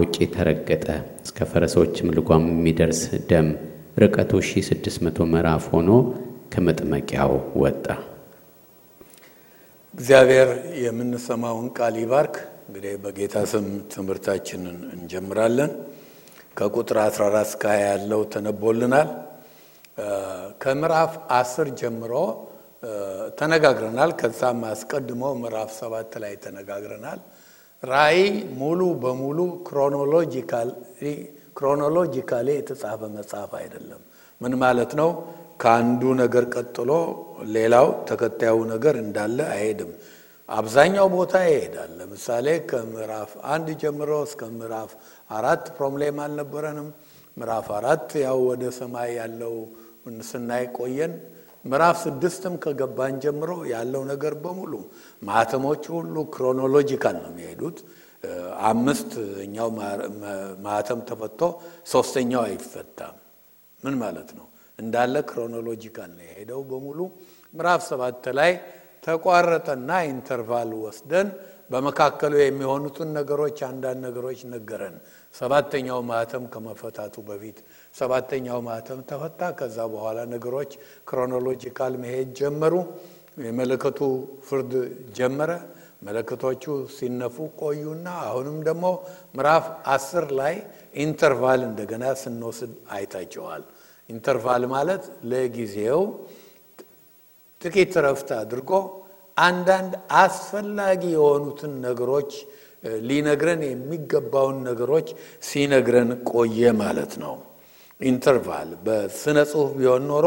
ውጪ ተረገጠ። እስከ ፈረሶችም ልጓም የሚደርስ ደም ርቀቱ 1600 ምዕራፍ ሆኖ ከመጥመቂያው ወጣ። እግዚአብሔር የምንሰማውን ቃል ይባርክ። እንግዲህ በጌታ ስም ትምህርታችንን እንጀምራለን። ከቁጥር 14 እስከ 20 ያለው ተነቦልናል። ከምዕራፍ አስር ጀምሮ ተነጋግረናል። ከዛም አስቀድሞ ምዕራፍ ሰባት ላይ ተነጋግረናል። ራእይ ሙሉ በሙሉ chronologically የተጻፈ መጽሐፍ አይደለም። ምን ማለት ነው? ከአንዱ ነገር ቀጥሎ ሌላው ተከታዩ ነገር እንዳለ አይሄድም። አብዛኛው ቦታ ይሄዳል። ለምሳሌ ከምዕራፍ አንድ ጀምሮ እስከ ምዕራፍ አራት problem አልነበረንም። ምዕራፍ አራት ያው ወደ ሰማይ ያለው ስናይ ቆየን። ምዕራፍ ስድስትም ከገባን ጀምሮ ያለው ነገር በሙሉ ማህተሞቹ ሁሉ chronological ነው የሚሄዱት። አምስተኛው ማህተም ተፈቶ ሶስተኛው አይፈታም። ምን ማለት ነው? እንዳለ chronological ነው የሄደው በሙሉ። ምዕራፍ ሰባት ላይ ተቋረጠና interval ወስደን በመካከሉ የሚሆኑትን ነገሮች አንዳንድ ነገሮች ነገረን። ሰባተኛው ማህተም ከመፈታቱ በፊት ሰባተኛው ማህተም ተፈታ። ከዛ በኋላ ነገሮች chronological መሄድ ጀመሩ። የመለከቱ ፍርድ ጀመረ። መለከቶቹ ሲነፉ ቆዩና አሁንም ደግሞ ምዕራፍ አስር ላይ interval እንደገና ስንወስድ አይታችኋል። interval ማለት ለጊዜው ጥቂት ረፍት አድርጎ አንዳንድ አስፈላጊ የሆኑትን ነገሮች ሊነግረን የሚገባውን ነገሮች ሲነግረን ቆየ ማለት ነው። interval በስነ ጽሁፍ ቢሆን ኖሮ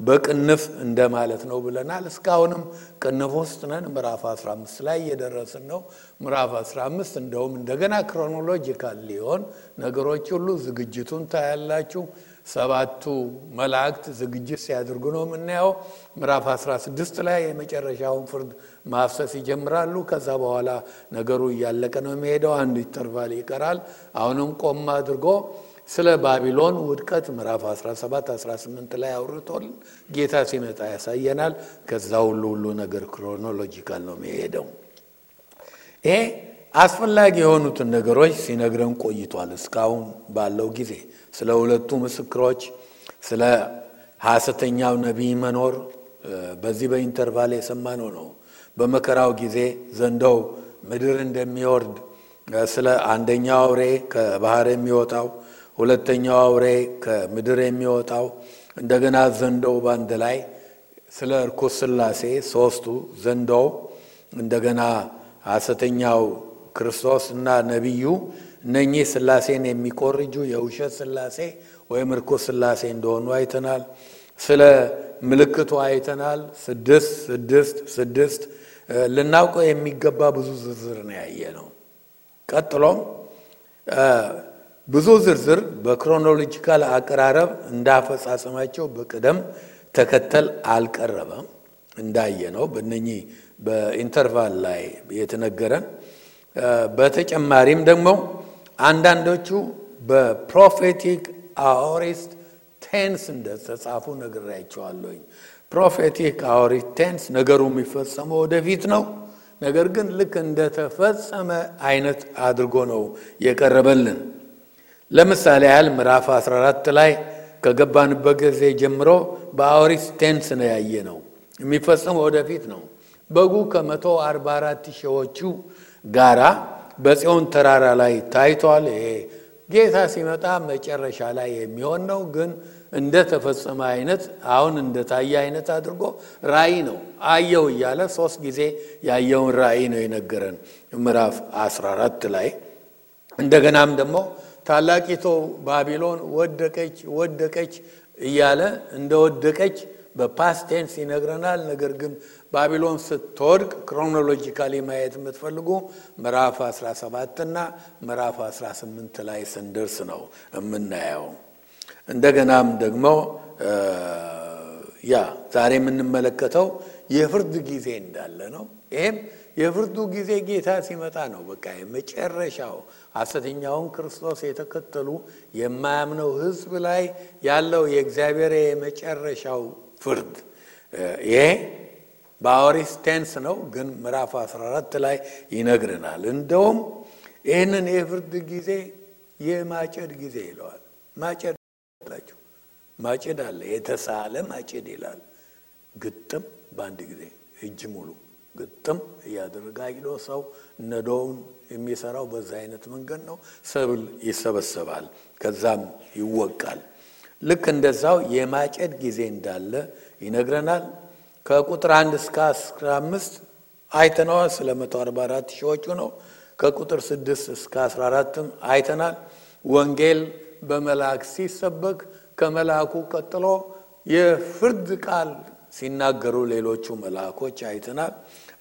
በቅንፍ እንደማለት ነው ብለናል። እስካሁንም ቅንፍ ውስጥ ነን። ምዕራፍ 15 ላይ እየደረስን ነው። ምዕራፍ 15 እንደውም እንደገና chronological ሊሆን ነገሮች ሁሉ ዝግጅቱን ታያላችሁ። ሰባቱ መላእክት ዝግጅት ሲያደርጉ ነው የምናየው። ምዕራፍ 16 ላይ የመጨረሻውን ፍርድ ማፍሰስ ይጀምራሉ። ከዛ በኋላ ነገሩ እያለቀ ነው የሚሄደው። አንድ interval ይቀራል። አሁንም ቆም አድርጎ ስለ ባቢሎን ውድቀት ምዕራፍ 17 18 ላይ አውርቶልን ጌታ ሲመጣ ያሳየናል። ከዛ ሁሉ ሁሉ ነገር chronological ነው የሚሄደው። ይሄ አስፈላጊ የሆኑትን ነገሮች ሲነግረን ቆይቷል። እስካሁን ባለው ጊዜ ስለ ሁለቱ ምስክሮች፣ ስለ ሐሰተኛው ነቢይ መኖር በዚህ በ interval የሰማነው ነው። በመከራው ጊዜ ዘንዶው ምድር እንደሚወርድ ስለ አንደኛው አውሬ ከባህር የሚወጣው ሁለተኛው አውሬ ከምድር የሚወጣው እንደገና ዘንዶው በአንድ ላይ ስለ እርኩስ ሥላሴ ሶስቱ ዘንዶው እንደገና ሐሰተኛው ክርስቶስ እና ነቢዩ እነኚህ ሥላሴን የሚቆርጁ የውሸት ሥላሴ ወይም እርኩስ ሥላሴ እንደሆኑ አይተናል። ስለ ምልክቱ አይተናል። ስድስት ስድስት ስድስት ልናውቀው የሚገባ ብዙ ዝርዝር ነው ያየ ነው። ቀጥሎም ብዙ ዝርዝር በክሮኖሎጂካል አቀራረብ እንዳፈጻጸማቸው በቅደም ተከተል አልቀረበም። እንዳየ ነው በእነኚህ በኢንተርቫል ላይ የተነገረን። በተጨማሪም ደግሞ አንዳንዶቹ በፕሮፌቲክ aorist tense እንደተጻፉ ነግሬያቸዋለሁኝ። prophetic aorist tense ነገሩ የሚፈጸመው ወደፊት ነው። ነገር ግን ልክ እንደተፈጸመ አይነት አድርጎ ነው የቀረበልን። ለምሳሌ ያህል ምዕራፍ 14 ላይ ከገባንበት ጊዜ ጀምሮ በ aorist tense ነው ያየነው። የሚፈጸመው ወደፊት ነው። በጉ ከመቶ አርባ አራት ሺዎቹ ጋራ በጽዮን ተራራ ላይ ታይቷል። ይሄ ጌታ ሲመጣ መጨረሻ ላይ የሚሆን ነው። ግን እንደተፈጸመ አይነት አሁን እንደታየ አይነት አድርጎ ራእይ ነው አየው እያለ ሶስት ጊዜ ያየውን ራእይ ነው የነገረን ምዕራፍ 14 ላይ እንደገናም ደግሞ ታላቂቱ ባቢሎን ወደቀች ወደቀች እያለ እንደወደቀች በፓስቴንስ ይነግረናል። ነገር ግን ባቢሎን ስትወድቅ ክሮኖሎጂካሊ ማየት የምትፈልጉ ምዕራፍ 17 እና ምዕራፍ 18 ላይ ስንደርስ ነው የምናየው። እንደገናም ደግሞ ያ ዛሬ የምንመለከተው የፍርድ ጊዜ እንዳለ ነው። ይህም የፍርዱ ጊዜ ጌታ ሲመጣ ነው። በቃ የመጨረሻው ሐሰተኛውን ክርስቶስ የተከተሉ የማያምነው ሕዝብ ላይ ያለው የእግዚአብሔር የመጨረሻው ፍርድ ይሄ በ aorist tense ነው፣ ግን ምዕራፍ 14 ላይ ይነግረናል። እንደውም ይህንን የፍርድ ጊዜ የማጨድ ጊዜ ይለዋል። ማጭድ አላችሁ አለ። የተሳለ ማጭድ ይላል። ግጥም በአንድ ጊዜ እጅ ሙሉ ግጥም እያደረገ አይሎ ሰው ነዶውን የሚሰራው በዛ አይነት መንገድ ነው። ሰብል ይሰበሰባል፣ ከዛም ይወቃል። ልክ እንደዛው የማጨድ ጊዜ እንዳለ ይነግረናል። ከቁጥር አንድ እስከ አስራ አምስት አይተነዋል። ስለ መቶ አርባ አራት ሺዎቹ ነው። ከቁጥር ስድስት እስከ አስራ አራትም አይተናል። ወንጌል በመልአክ ሲሰበክ ከመልአኩ ቀጥሎ የፍርድ ቃል ሲናገሩ ሌሎቹ መልአኮች አይተናል።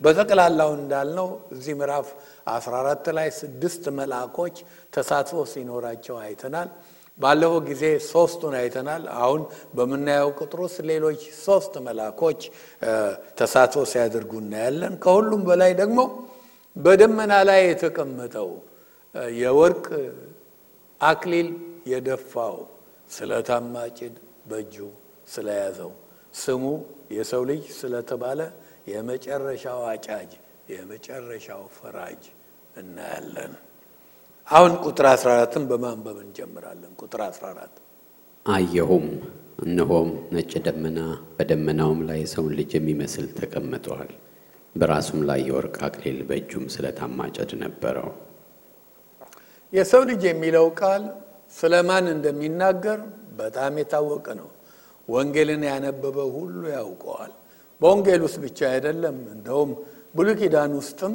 በጠቅላላው እንዳልነው እዚህ ምዕራፍ 14 ላይ ስድስት መልአኮች ተሳትፎ ሲኖራቸው አይተናል። ባለፈው ጊዜ ሶስቱን አይተናል። አሁን በምናየው ቁጥር ውስጥ ሌሎች ሶስት መልአኮች ተሳትፎ ሲያደርጉ እናያለን። ከሁሉም በላይ ደግሞ በደመና ላይ የተቀመጠው የወርቅ አክሊል የደፋው ስለታም ማጭድ በእጁ ስለያዘው ስሙ የሰው ልጅ ስለተባለ የመጨረሻው አጫጅ የመጨረሻው ፈራጅ እናያለን። አሁን ቁጥር 14ን በማንበብ እንጀምራለን። ቁጥር 14 አየሁም፣ እነሆም ነጭ ደመና፣ በደመናውም ላይ የሰውን ልጅ የሚመስል ተቀምጧል። በራሱም ላይ የወርቅ አክሊል በእጁም ስለታም ማጭድ ነበረው። የሰው ልጅ የሚለው ቃል ስለ ማን እንደሚናገር በጣም የታወቀ ነው። ወንጌልን ያነበበ ሁሉ ያውቀዋል። በወንጌል ውስጥ ብቻ አይደለም። እንደውም ብሉይ ኪዳን ውስጥም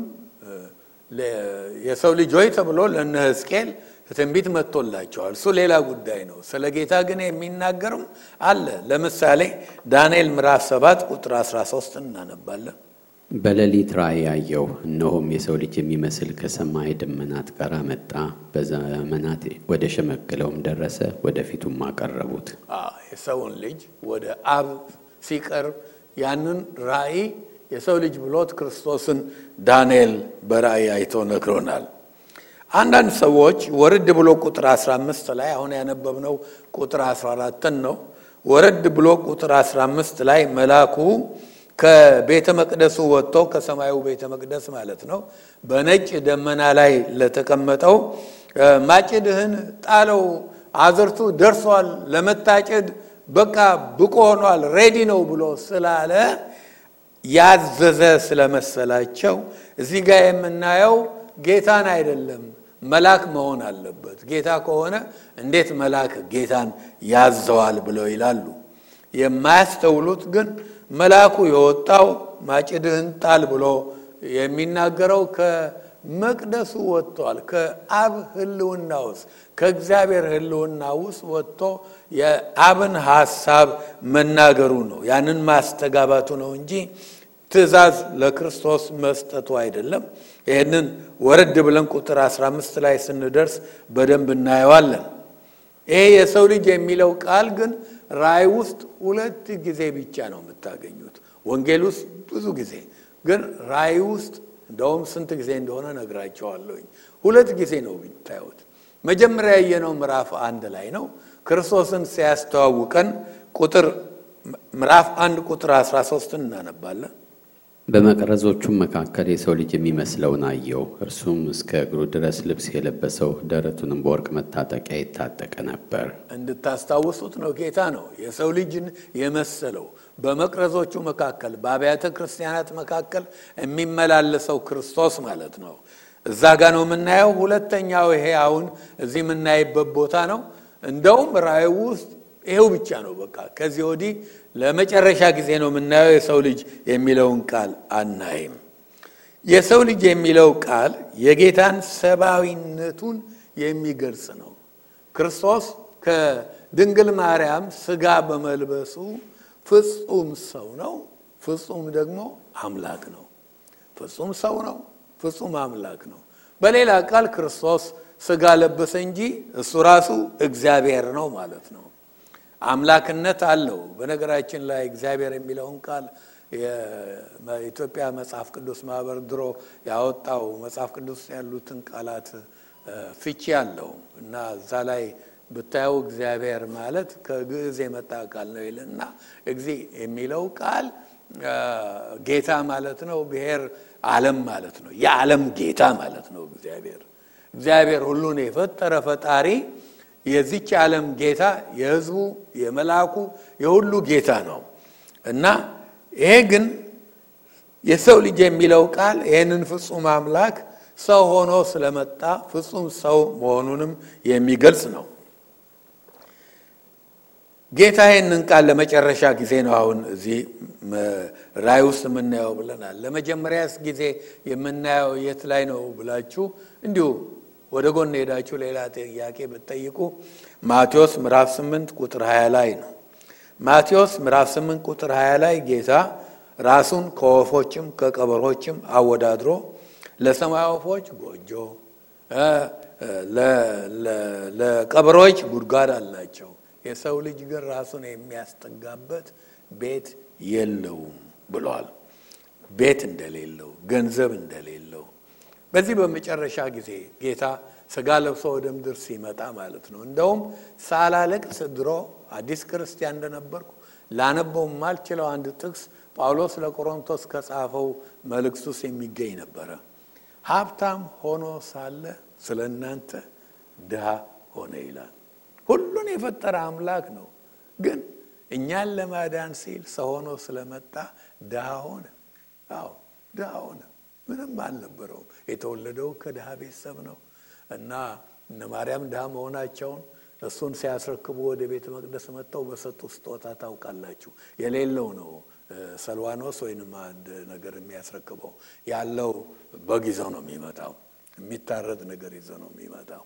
የሰው ልጅ ሆይ ተብሎ ለእነ ሕዝቅኤል ትንቢት መጥቶላቸዋል። እሱ ሌላ ጉዳይ ነው። ስለ ጌታ ግን የሚናገርም አለ። ለምሳሌ ዳንኤል ምዕራፍ 7 ቁጥር 13 እናነባለን። በሌሊት ራእይ አየሁ፣ እነሆም የሰው ልጅ የሚመስል ከሰማይ ደመናት ጋር መጣ፣ በዘመናት ወደ ሸመግለውም ደረሰ፣ ወደፊቱም አቀረቡት። የሰውን ልጅ ወደ አብ ሲቀርብ ያንን ራእይ የሰው ልጅ ብሎት ክርስቶስን ዳንኤል በራእይ አይቶ ነግሮናል። አንዳንድ ሰዎች ወረድ ብሎ ቁጥር 15 ላይ አሁን ያነበብነው ቁጥር 14ን ነው። ወረድ ብሎ ቁጥር 15 ላይ መልአኩ ከቤተ መቅደሱ ወጥቶ ከሰማዩ ቤተ መቅደስ ማለት ነው በነጭ ደመና ላይ ለተቀመጠው ማጭድህን ጣለው፣ አዝርቱ ደርሷል፣ ለመታጨድ በቃ ብቁ ሆኗል፣ ሬዲ ነው ብሎ ስላለ ያዘዘ ስለመሰላቸው እዚህ ጋር የምናየው ጌታን አይደለም መልአክ መሆን አለበት። ጌታ ከሆነ እንዴት መልአክ ጌታን ያዘዋል ብለው ይላሉ። የማያስተውሉት ግን መልአኩ የወጣው ማጭድህን ጣል ብሎ የሚናገረው ከመቅደሱ ወጥቷል። ከአብ ሕልውና ውስጥ ከእግዚአብሔር ሕልውና ውስጥ ወጥቶ የአብን ሐሳብ መናገሩ ነው። ያንን ማስተጋባቱ ነው እንጂ ትእዛዝ ለክርስቶስ መስጠቱ አይደለም። ይህንን ወረድ ብለን ቁጥር 15 ላይ ስንደርስ በደንብ እናየዋለን። ይሄ የሰው ልጅ የሚለው ቃል ግን ራእይ ውስጥ ሁለት ጊዜ ብቻ ነው የምታገኙት። ወንጌል ውስጥ ብዙ ጊዜ ግን ራእይ ውስጥ እንደውም ስንት ጊዜ እንደሆነ ነግራቸዋለሁኝ። ሁለት ጊዜ ነው ብታዩት። መጀመሪያ ያየነው ምዕራፍ አንድ ላይ ነው። ክርስቶስን ሲያስተዋውቀን ቁጥር ምዕራፍ አንድ ቁጥር 13 እናነባለን። በመቅረዞቹም መካከል የሰው ልጅ የሚመስለውን አየው። እርሱም እስከ እግሩ ድረስ ልብስ የለበሰው ደረቱንም በወርቅ መታጠቂያ የታጠቀ ነበር። እንድታስታውሱት ነው። ጌታ ነው የሰው ልጅን የመሰለው በመቅረዞቹ መካከል በአብያተ ክርስቲያናት መካከል የሚመላለሰው ክርስቶስ ማለት ነው። እዛ ጋ ነው የምናየው። ሁለተኛው ይሄ አሁን እዚህ የምናይበት ቦታ ነው። እንደውም ራእዩ ውስጥ ይሄው ብቻ ነው። በቃ ከዚህ ወዲህ ለመጨረሻ ጊዜ ነው የምናየው የሰው ልጅ የሚለውን ቃል አናይም። የሰው ልጅ የሚለው ቃል የጌታን ሰብአዊነቱን የሚገልጽ ነው። ክርስቶስ ከድንግል ማርያም ስጋ በመልበሱ ፍጹም ሰው ነው፣ ፍጹም ደግሞ አምላክ ነው። ፍጹም ሰው ነው፣ ፍጹም አምላክ ነው። በሌላ ቃል ክርስቶስ ስጋ ለበሰ እንጂ እሱ ራሱ እግዚአብሔር ነው ማለት ነው። አምላክነት አለው። በነገራችን ላይ እግዚአብሔር የሚለውን ቃል የኢትዮጵያ መጽሐፍ ቅዱስ ማህበር ድሮ ያወጣው መጽሐፍ ቅዱስ ያሉትን ቃላት ፍቺ አለው እና እዛ ላይ ብታየው እግዚአብሔር ማለት ከግዕዝ የመጣ ቃል ነው ይልና እግዚ የሚለው ቃል ጌታ ማለት ነው። ብሔር ዓለም ማለት ነው። የዓለም ጌታ ማለት ነው እግዚአብሔር እግዚአብሔር ሁሉን የፈጠረ ፈጣሪ የዚች ዓለም ጌታ የሕዝቡ የመልአኩ የሁሉ ጌታ ነው እና ይሄ ግን የሰው ልጅ የሚለው ቃል ይህንን ፍጹም አምላክ ሰው ሆኖ ስለመጣ ፍጹም ሰው መሆኑንም የሚገልጽ ነው። ጌታ ይህንን ቃል ለመጨረሻ ጊዜ ነው አሁን እዚህ ራእይ ውስጥ የምናየው ብለናል። ለመጀመሪያስ ጊዜ የምናየው የት ላይ ነው ብላችሁ እንዲሁ ወደ ጎን ሄዳችሁ ሌላ ጥያቄ ብትጠይቁ ማቴዎስ ምዕራፍ 8 ቁጥር 20 ላይ ነው። ማቴዎስ ምዕራፍ 8 ቁጥር 20 ላይ ጌታ ራሱን ከወፎችም ከቀበሮችም አወዳድሮ ለሰማይ ወፎች ጎጆ፣ ለቀበሮች ጉድጓድ አላቸው፣ የሰው ልጅ ግን ራሱን የሚያስጠጋበት ቤት የለውም ብሏል። ቤት እንደሌለው፣ ገንዘብ እንደሌለው በዚህ በመጨረሻ ጊዜ ጌታ ስጋ ለብሶ ወደ ምድር ሲመጣ ማለት ነው። እንደውም ሳላለቅስ ድሮ አዲስ ክርስቲያን እንደነበርኩ ላነበው የማልችለው አንድ ጥቅስ ጳውሎስ ለቆሮንቶስ ከጻፈው መልእክት ውስጥ የሚገኝ ነበረ። ሀብታም ሆኖ ሳለ ስለ እናንተ ድሃ ሆነ ይላል። ሁሉን የፈጠረ አምላክ ነው፣ ግን እኛን ለማዳን ሲል ሰው ሆኖ ስለመጣ ድሃ ሆነ። አዎ ድሃ ሆነ። ምንም አልነበረውም። የተወለደው ከድሃ ቤተሰብ ነው እና እነ ማርያም ድሃ መሆናቸውን እሱን ሲያስረክቡ ወደ ቤተ መቅደስ መጥተው በሰጡ ስጦታ ታውቃላችሁ። የሌለው ነው ሰልዋኖስ ወይንም አንድ ነገር የሚያስረክበው ያለው በግ ይዘው ነው የሚመጣው። የሚታረድ ነገር ይዘው ነው የሚመጣው።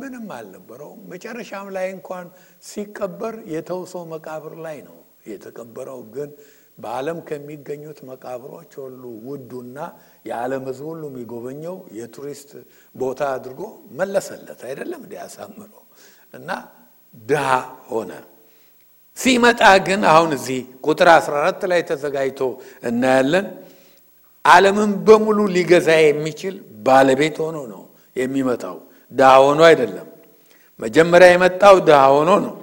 ምንም አልነበረውም። መጨረሻም ላይ እንኳን ሲቀበር የተውሶ መቃብር ላይ ነው የተቀበረው ግን በዓለም ከሚገኙት መቃብሮች ሁሉ ውዱና የዓለም ሕዝብ ሁሉ የሚጎበኘው የቱሪስት ቦታ አድርጎ መለሰለት። አይደለም እንዲ ያሳምሮ እና ድሃ ሆነ። ሲመጣ ግን አሁን እዚህ ቁጥር 14 ላይ ተዘጋጅቶ እናያለን። ዓለምን በሙሉ ሊገዛ የሚችል ባለቤት ሆኖ ነው የሚመጣው። ድሃ ሆኖ አይደለም። መጀመሪያ የመጣው ድሃ ሆኖ ነው።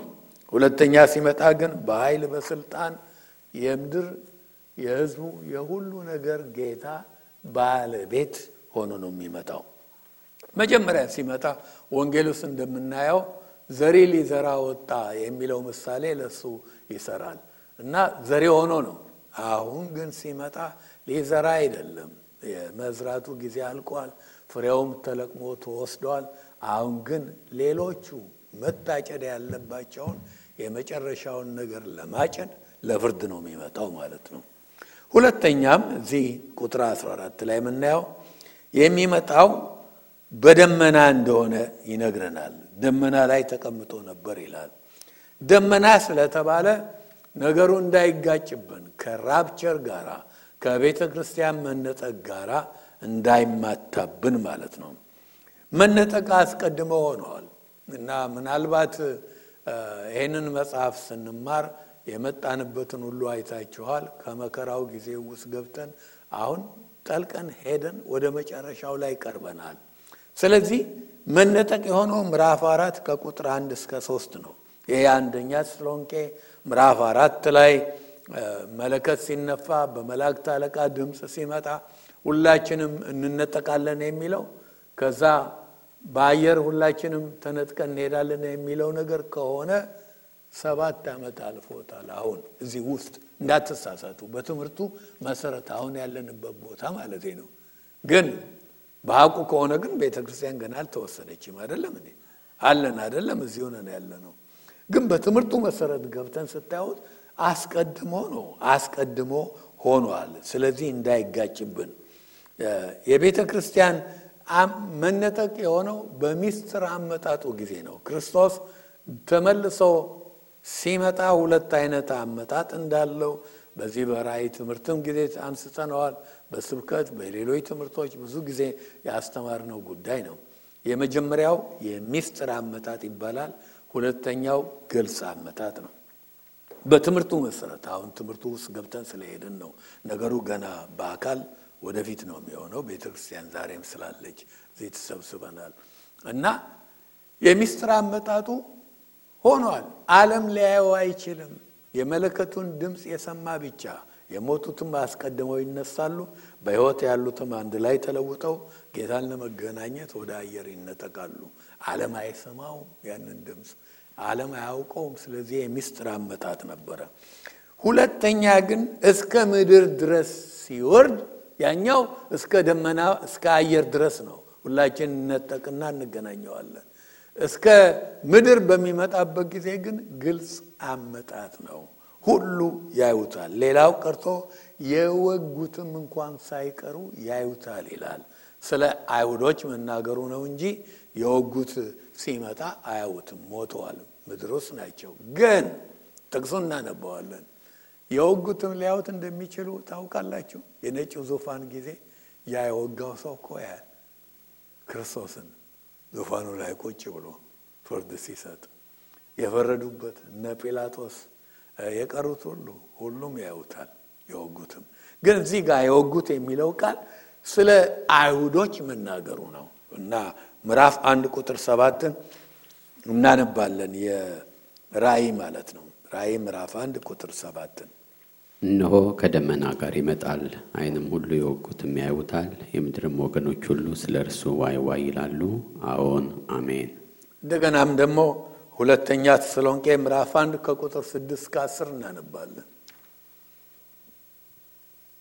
ሁለተኛ ሲመጣ ግን በኃይል በስልጣን የምድር የህዝቡ የሁሉ ነገር ጌታ ባለቤት ሆኖ ነው የሚመጣው። መጀመሪያ ሲመጣ ወንጌል ውስጥ እንደምናየው ዘሪ ሊዘራ ወጣ የሚለው ምሳሌ ለሱ ይሰራል እና ዘሪ ሆኖ ነው። አሁን ግን ሲመጣ ሊዘራ አይደለም። የመዝራቱ ጊዜ አልቋል። ፍሬውም ተለቅሞ ተወስዷል። አሁን ግን ሌሎቹ መታጨድ ያለባቸውን የመጨረሻውን ነገር ለማጨድ ለፍርድ ነው የሚመጣው ማለት ነው። ሁለተኛም እዚህ ቁጥር 14 ላይ የምናየው የሚመጣው በደመና እንደሆነ ይነግረናል። ደመና ላይ ተቀምጦ ነበር ይላል። ደመና ስለተባለ ነገሩ እንዳይጋጭብን ከራፕቸር ጋራ ከቤተ ክርስቲያን መነጠቅ ጋራ እንዳይማታብን ማለት ነው። መነጠቅ አስቀድሞ ሆነዋል እና ምናልባት ይህንን መጽሐፍ ስንማር የመጣንበትን ሁሉ አይታችኋል። ከመከራው ጊዜ ውስጥ ገብተን አሁን ጠልቀን ሄደን ወደ መጨረሻው ላይ ቀርበናል። ስለዚህ መነጠቅ የሆነው ምዕራፍ አራት ከቁጥር አንድ እስከ ሶስት ነው። ይህ አንደኛ ተሰሎንቄ ምዕራፍ አራት ላይ መለከት ሲነፋ በመላእክት አለቃ ድምፅ ሲመጣ ሁላችንም እንነጠቃለን የሚለው ከዛ በአየር ሁላችንም ተነጥቀን እንሄዳለን የሚለው ነገር ከሆነ ሰባት ዓመት አልፎታል። አሁን እዚህ ውስጥ እንዳትሳሳቱ፣ በትምህርቱ መሰረት አሁን ያለንበት ቦታ ማለት ነው። ግን በሀቁ ከሆነ ግን ቤተ ክርስቲያን ገና አልተወሰነችም። አይደለም እንዴ? አለን አይደለም? እዚህ ሆነን ያለ ነው። ግን በትምህርቱ መሰረት ገብተን ስታዩት አስቀድሞ ነው፣ አስቀድሞ ሆኗል። ስለዚህ እንዳይጋጭብን የቤተ ክርስቲያን መነጠቅ የሆነው በሚስጥር አመጣጡ ጊዜ ነው። ክርስቶስ ተመልሶ ሲመጣ ሁለት አይነት አመጣጥ እንዳለው በዚህ በራእይ ትምህርትም ጊዜ አንስተነዋል። በስብከት በሌሎች ትምህርቶች ብዙ ጊዜ ያስተማርነው ጉዳይ ነው። የመጀመሪያው የሚስጥር አመጣጥ ይባላል። ሁለተኛው ግልጽ አመጣጥ ነው። በትምህርቱ መሰረት አሁን ትምህርቱ ውስጥ ገብተን ስለሄድን ነው ነገሩ ገና በአካል ወደፊት ነው የሚሆነው። ቤተ ክርስቲያን ዛሬም ስላለች እዚህ ተሰብስበናል እና የሚስጥር አመጣጡ ሆኗል። ዓለም ሊያየው አይችልም። የመለከቱን ድምፅ የሰማ ብቻ የሞቱትም አስቀድመው ይነሳሉ፣ በሕይወት ያሉትም አንድ ላይ ተለውጠው ጌታን ለመገናኘት ወደ አየር ይነጠቃሉ። ዓለም አይሰማውም ያንን ድምፅ፣ ዓለም አያውቀውም። ስለዚህ የሚስጥር አመጣት ነበረ። ሁለተኛ ግን እስከ ምድር ድረስ ሲወርድ ያኛው እስከ ደመና እስከ አየር ድረስ ነው። ሁላችን እነጠቅና እንገናኘዋለን። እስከ ምድር በሚመጣበት ጊዜ ግን ግልጽ አመጣት ነው። ሁሉ ያዩታል። ሌላው ቀርቶ የወጉትም እንኳን ሳይቀሩ ያዩታል ይላል። ስለ አይሁዶች መናገሩ ነው እንጂ የወጉት ሲመጣ አያዩትም፣ ሞተዋል፣ ምድር ናቸው። ግን ጥቅሱ እናነበዋለን። የወጉትም ሊያዩት እንደሚችሉ ታውቃላችሁ። የነጭው ዙፋን ጊዜ ያ የወጋው ሰው እኮ ክርስቶስን ዙፋኑ ላይ ቁጭ ብሎ ፍርድ ሲሰጥ የፈረዱበት እነ ጲላጦስ የቀሩት ሁሉ ሁሉም ያዩታል። የወጉትም ግን እዚህ ጋር የወጉት የሚለው ቃል ስለ አይሁዶች መናገሩ ነው እና ምዕራፍ አንድ ቁጥር ሰባትን እናነባለን። የራእይ ማለት ነው። ራእይ ምዕራፍ አንድ ቁጥር ሰባትን እነሆ ከደመና ጋር ይመጣል፣ ዓይንም ሁሉ የወጉትም ያዩታል፣ የምድርም ወገኖች ሁሉ ስለ እርሱ ዋይ ዋይ ይላሉ። አዎን አሜን። እንደገናም ደግሞ ሁለተኛ ተሰሎንቄ ምዕራፍ አንድ ከቁጥር ስድስት ከአስር እናነባለን።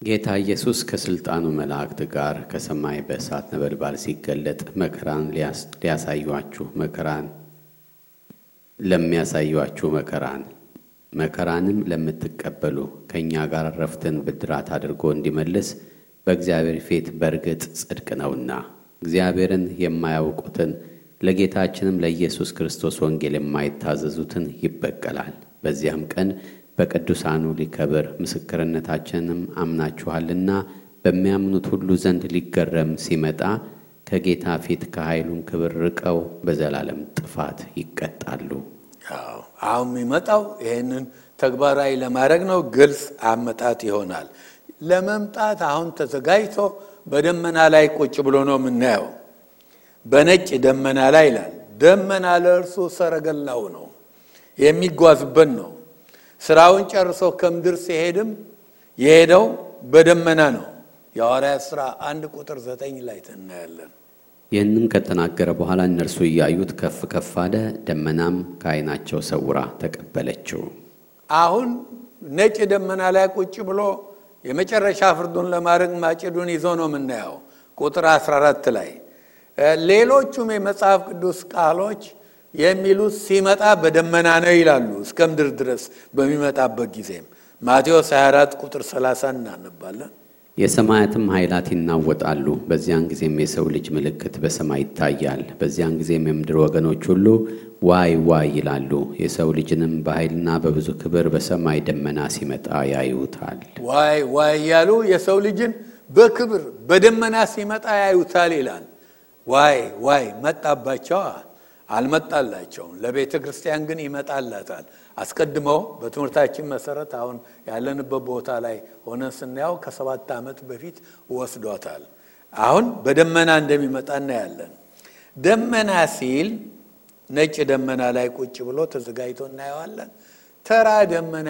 ጌታ ኢየሱስ ከሥልጣኑ መላእክት ጋር ከሰማይ በእሳት ነበልባል ሲገለጥ መከራን ሊያሳዩአችሁ መከራን ለሚያሳዩአችሁ መከራን መከራንም ለምትቀበሉ ከእኛ ጋር ረፍትን ብድራት አድርጎ እንዲመልስ በእግዚአብሔር ፊት በእርግጥ ጽድቅ ነውና እግዚአብሔርን የማያውቁትን ለጌታችንም ለኢየሱስ ክርስቶስ ወንጌል የማይታዘዙትን ይበቀላል። በዚያም ቀን በቅዱሳኑ ሊከብር ምስክርነታችንንም አምናችኋልና በሚያምኑት ሁሉ ዘንድ ሊገረም ሲመጣ ከጌታ ፊት ከኃይሉን ክብር ርቀው በዘላለም ጥፋት ይቀጣሉ። አሁን የሚመጣው ይህንን ተግባራዊ ለማድረግ ነው። ግልጽ አመጣት ይሆናል። ለመምጣት አሁን ተዘጋጅቶ በደመና ላይ ቁጭ ብሎ ነው የምናየው። በነጭ ደመና ላይ ይላል። ደመና ለእርሱ ሰረገላው ነው፣ የሚጓዝበት ነው። ስራውን ጨርሶ ከምድር ሲሄድም የሄደው በደመና ነው። የሐዋርያት ሥራ አንድ ቁጥር ዘጠኝ ላይ እናያለን። ይህንም ከተናገረ በኋላ እነርሱ እያዩት ከፍ ከፍ አለ፣ ደመናም ከዓይናቸው ሰውራ ተቀበለችው። አሁን ነጭ ደመና ላይ ቁጭ ብሎ የመጨረሻ ፍርዱን ለማድረግ ማጭዱን ይዞ ነው የምናየው። ቁጥር 14 ላይ ሌሎቹም የመጽሐፍ ቅዱስ ቃሎች የሚሉት ሲመጣ በደመና ነው ይላሉ። እስከ ምድር ድረስ በሚመጣበት ጊዜም ማቴዎስ 24 ቁጥር 30 እናነባለን። የሰማያትም ኃይላት ይናወጣሉ። በዚያን ጊዜም የሰው ልጅ ምልክት በሰማይ ይታያል። በዚያን ጊዜም የምድር ወገኖች ሁሉ ዋይ ዋይ ይላሉ። የሰው ልጅንም በኃይልና በብዙ ክብር በሰማይ ደመና ሲመጣ ያዩታል። ዋይ ዋይ እያሉ የሰው ልጅን በክብር በደመና ሲመጣ ያዩታል ይላል። ዋይ ዋይ መጣባቸው አልመጣላቸውም። ለቤተ ክርስቲያን ግን ይመጣላታል። አስቀድመው በትምህርታችን መሰረት አሁን ያለንበት ቦታ ላይ ሆነን ስናየው ከሰባት ዓመት በፊት ወስዷታል። አሁን በደመና እንደሚመጣ እናያለን። ደመና ሲል ነጭ ደመና ላይ ቁጭ ብሎ ተዘጋጅቶ እናየዋለን። ተራ ደመና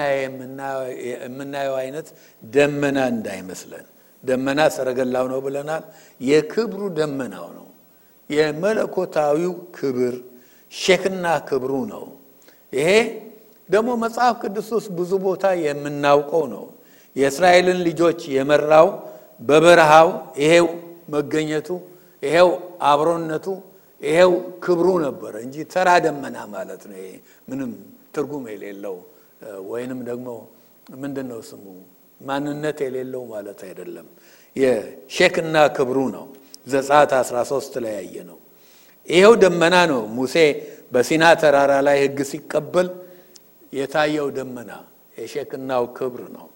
የምናየው አይነት ደመና እንዳይመስለን። ደመና ሰረገላው ነው ብለናል። የክብሩ ደመናው ነው። የመለኮታዊው ክብር ሼክና ክብሩ ነው። ይሄ ደግሞ መጽሐፍ ቅዱስ ውስጥ ብዙ ቦታ የምናውቀው ነው። የእስራኤልን ልጆች የመራው በበረሃው ይሄው መገኘቱ፣ ይሄው አብሮነቱ፣ ይሄው ክብሩ ነበረ እንጂ ተራ ደመና ማለት ነው። ይሄ ምንም ትርጉም የሌለው ወይንም ደግሞ ምንድን ነው ስሙ ማንነት የሌለው ማለት አይደለም። የሼክና ክብሩ ነው። ዘጸአት 13 ላይ ያየ ነው። ይሄው ደመና ነው። ሙሴ በሲና ተራራ ላይ ሕግ ሲቀበል የታየው ደመና የሼክናው ክብር ነው።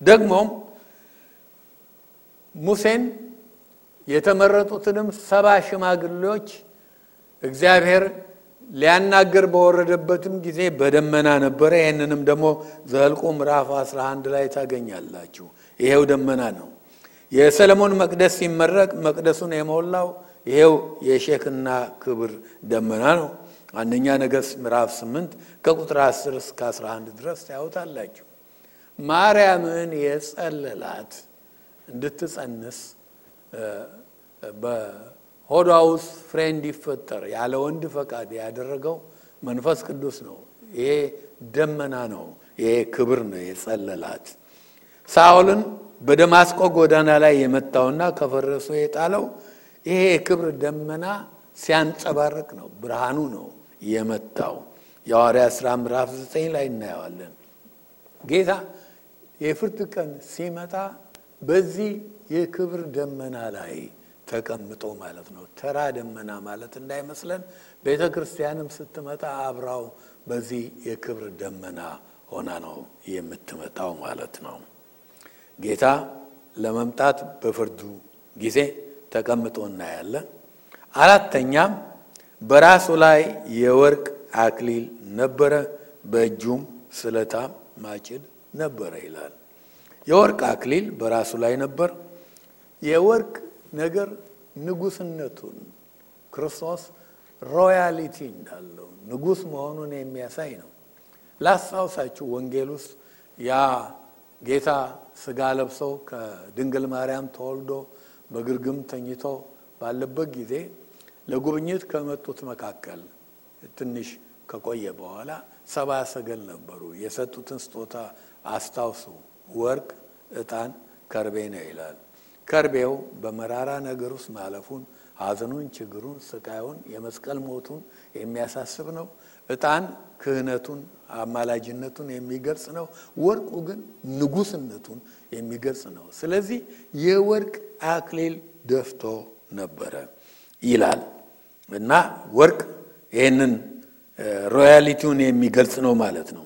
ደግሞም ሙሴን የተመረጡትንም ሰባ ሽማግሌዎች እግዚአብሔር ሊያናገር በወረደበትም ጊዜ በደመና ነበረ። ይህንንም ደግሞ ዘኍልቍ ምዕራፍ 11 ላይ ታገኛላችሁ። ይሄው ደመና ነው። የሰለሞን መቅደስ ሲመረቅ መቅደሱን የሞላው ይሄው የሼክና ክብር ደመና ነው። አንደኛ ነገሥት ምዕራፍ 8 ከቁጥር 10 እስከ 11 ድረስ ታዩታላችሁ። ማርያምን የጸለላት እንድትጸንስ በሆዷ ውስጥ ፍሬ እንዲፈጠር ያለ ወንድ ፈቃድ ያደረገው መንፈስ ቅዱስ ነው። ይሄ ደመና ነው። ይሄ ክብር ነው የጸለላት። ሳኦልን በደማስቆ ጎዳና ላይ የመታውና ከፈረሱ የጣለው ይሄ የክብር ደመና ሲያንጸባርቅ ነው። ብርሃኑ ነው የመታው። የሐዋርያት ሥራ ምዕራፍ ዘጠኝ ላይ እናየዋለን። ጌታ የፍርድ ቀን ሲመጣ በዚህ የክብር ደመና ላይ ተቀምጦ ማለት ነው። ተራ ደመና ማለት እንዳይመስለን። ቤተ ክርስቲያንም ስትመጣ አብራው በዚህ የክብር ደመና ሆና ነው የምትመጣው ማለት ነው። ጌታ ለመምጣት በፍርዱ ጊዜ ተቀምጦ እናያለን። አራተኛም በራሱ ላይ የወርቅ አክሊል ነበረ፣ በእጁም ስለታም ማጭድ ነበረ ይላል። የወርቅ አክሊል በራሱ ላይ ነበር። የወርቅ ነገር ንጉስነቱን ክርስቶስ ሮያሊቲ እንዳለው ንጉስ መሆኑን የሚያሳይ ነው። ላስታውሳችሁ ወንጌል ውስጥ ያ ጌታ ስጋ ለብሶ ከድንግል ማርያም ተወልዶ በግርግም ተኝቶ ባለበት ጊዜ ለጉብኝት ከመጡት መካከል ትንሽ ከቆየ በኋላ ሰባ ሰገል ነበሩ። የሰጡትን ስጦታ አስታውሱ። ወርቅ፣ ዕጣን፣ ከርቤ ነው ይላል። ከርቤው በመራራ ነገር ውስጥ ማለፉን፣ ሐዘኑን፣ ችግሩን፣ ስቃዩን፣ የመስቀል ሞቱን የሚያሳስብ ነው። ዕጣን ክህነቱን፣ አማላጅነቱን የሚገልጽ ነው። ወርቁ ግን ንጉስነቱን የሚገልጽ ነው። ስለዚህ የወርቅ አክሊል ደፍቶ ነበረ ይላል እና ወርቅ ይህንን ሮያሊቲውን የሚገልጽ ነው ማለት ነው።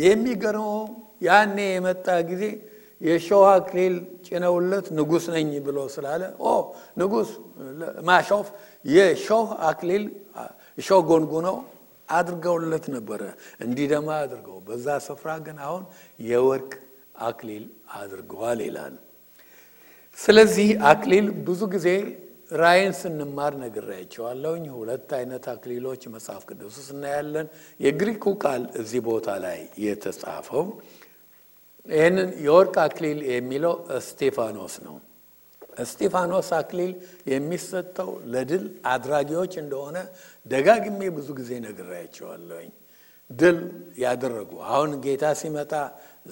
የሚገርመው ያኔ የመጣ ጊዜ የሾህ አክሊል ጭነውለት ንጉስ ነኝ ብሎ ስላለ ኦ ንጉስ ማሾፍ የሾህ አክሊል ሾህ ጎንጉነው አድርገውለት ነበረ እንዲደማ አድርገው። በዛ ስፍራ ግን አሁን የወርቅ አክሊል አድርገዋል ይላል። ስለዚህ አክሊል ብዙ ጊዜ ራእይን ስንማር ነግሬያቸዋለሁኝ። ሁለት አይነት አክሊሎች መጽሐፍ ቅዱስ እናያለን። የግሪኩ ቃል እዚህ ቦታ ላይ የተጻፈው ይህንን የወርቅ አክሊል የሚለው እስጢፋኖስ ነው። እስጢፋኖስ አክሊል የሚሰጠው ለድል አድራጊዎች እንደሆነ ደጋግሜ ብዙ ጊዜ ነግሬያቸዋለሁኝ። ድል ያደረጉ አሁን ጌታ ሲመጣ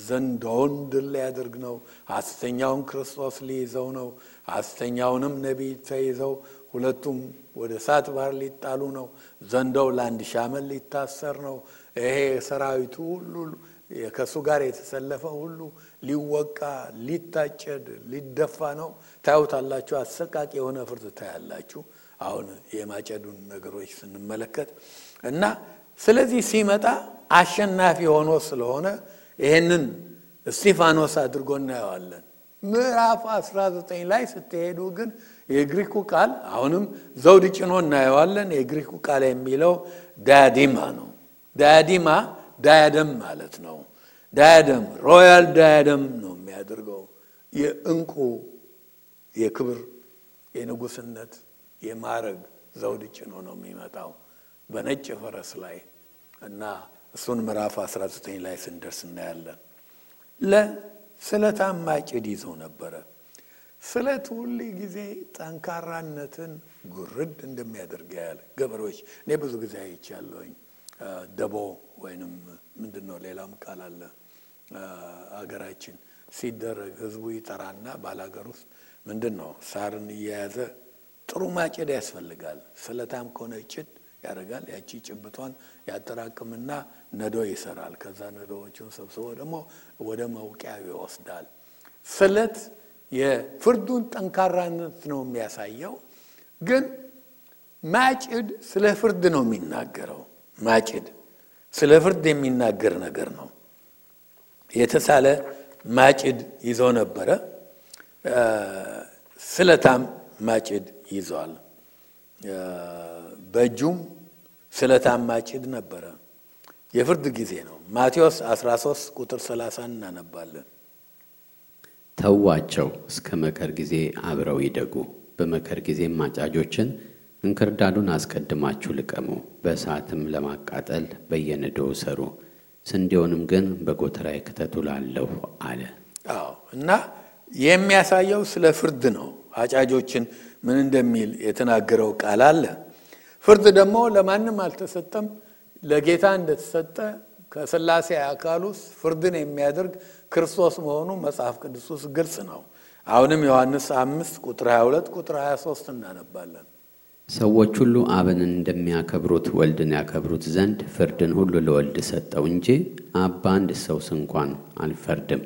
ዘንዶውን ድል ሊያደርግ ነው። ሐሰተኛውን ክርስቶስ ሊይዘው ነው። ሐሰተኛውንም ነቢይ ተይዘው ሁለቱም ወደ እሳት ባህር ሊጣሉ ነው። ዘንዶው ለአንድ ሺህ ሊታሰር ነው። ይሄ ሰራዊቱ ሁሉ ከእሱ ጋር የተሰለፈ ሁሉ ሊወቃ፣ ሊታጨድ፣ ሊደፋ ነው። ታዩታላችሁ። አሰቃቂ የሆነ ፍርድ ታያላችሁ። አሁን የማጨዱን ነገሮች ስንመለከት እና ስለዚህ ሲመጣ አሸናፊ ሆኖ ስለሆነ ይህንን እስጢፋኖስ አድርጎ እናየዋለን። ምዕራፍ 19 ላይ ስትሄዱ ግን የግሪኩ ቃል አሁንም ዘውድ ጭኖ እናየዋለን። የግሪኩ ቃል የሚለው ዳያዲማ ነው። ዳያዲማ ዳያደም ማለት ነው። ዳያደም ሮያል ዳያደም ነው የሚያደርገው። የእንቁ የክብር የንጉስነት የማዕረግ ዘውድ ጭኖ ነው የሚመጣው በነጭ ፈረስ ላይ እና እሱን ምዕራፍ 19 ላይ ስንደርስ እናያለን። ለስለታም ማጭድ ይዞ ነበረ። ስለት ሁል ጊዜ ጠንካራነትን ጉርድ እንደሚያደርግ ያለ ገበሬዎች እኔ ብዙ ጊዜ አይቻለሁኝ። ደቦ ወይንም ምንድን ነው ሌላም ቃል አለ አገራችን ሲደረግ ህዝቡ ይጠራና ባላገር ውስጥ ምንድን ነው ሳርን እየያዘ ጥሩ ማጭድ ያስፈልጋል። ስለታም ከሆነ ጭድ ያደርጋል። ያቺ ጭብቷን ያጠራቅምና ነዶ ይሰራል። ከዛ ነዶዎቹን ሰብስቦ ደግሞ ወደ መውቂያ ይወስዳል። ስለት የፍርዱን ጠንካራነት ነው የሚያሳየው። ግን ማጭድ ስለ ፍርድ ነው የሚናገረው። ማጭድ ስለ ፍርድ የሚናገር ነገር ነው። የተሳለ ማጭድ ይዞ ነበረ። ስለታም ማጭድ ይዟል። በእጁም ስለታም ማጭድ ነበረ። የፍርድ ጊዜ ነው። ማቴዎስ 13 ቁጥር 30 እናነባለን። ተዋቸው እስከ መከር ጊዜ አብረው ይደጉ። በመከር ጊዜም አጫጆችን እንክርዳዱን አስቀድማችሁ ልቀሙ፣ በእሳትም ለማቃጠል በየነዶው ሰሩ። ስንዴውንም ግን በጎተራዬ ክተቱ እላለሁ አለ። አዎ እና የሚያሳየው ስለ ፍርድ ነው። አጫጆችን ምን እንደሚል የተናገረው ቃል አለ። ፍርድ ደግሞ ለማንም አልተሰጠም፣ ለጌታ እንደተሰጠ ከሥላሴ አካል ውስጥ ፍርድን የሚያደርግ ክርስቶስ መሆኑ መጽሐፍ ቅዱስ ውስጥ ግልጽ ነው። አሁንም ዮሐንስ አምስት ቁጥር 22 ቁጥር 23 እናነባለን። ሰዎች ሁሉ አብን እንደሚያከብሩት ወልድን ያከብሩት ዘንድ ፍርድን ሁሉ ለወልድ ሰጠው እንጂ አብ በአንድ ሰው ስንኳን አይፈርድም።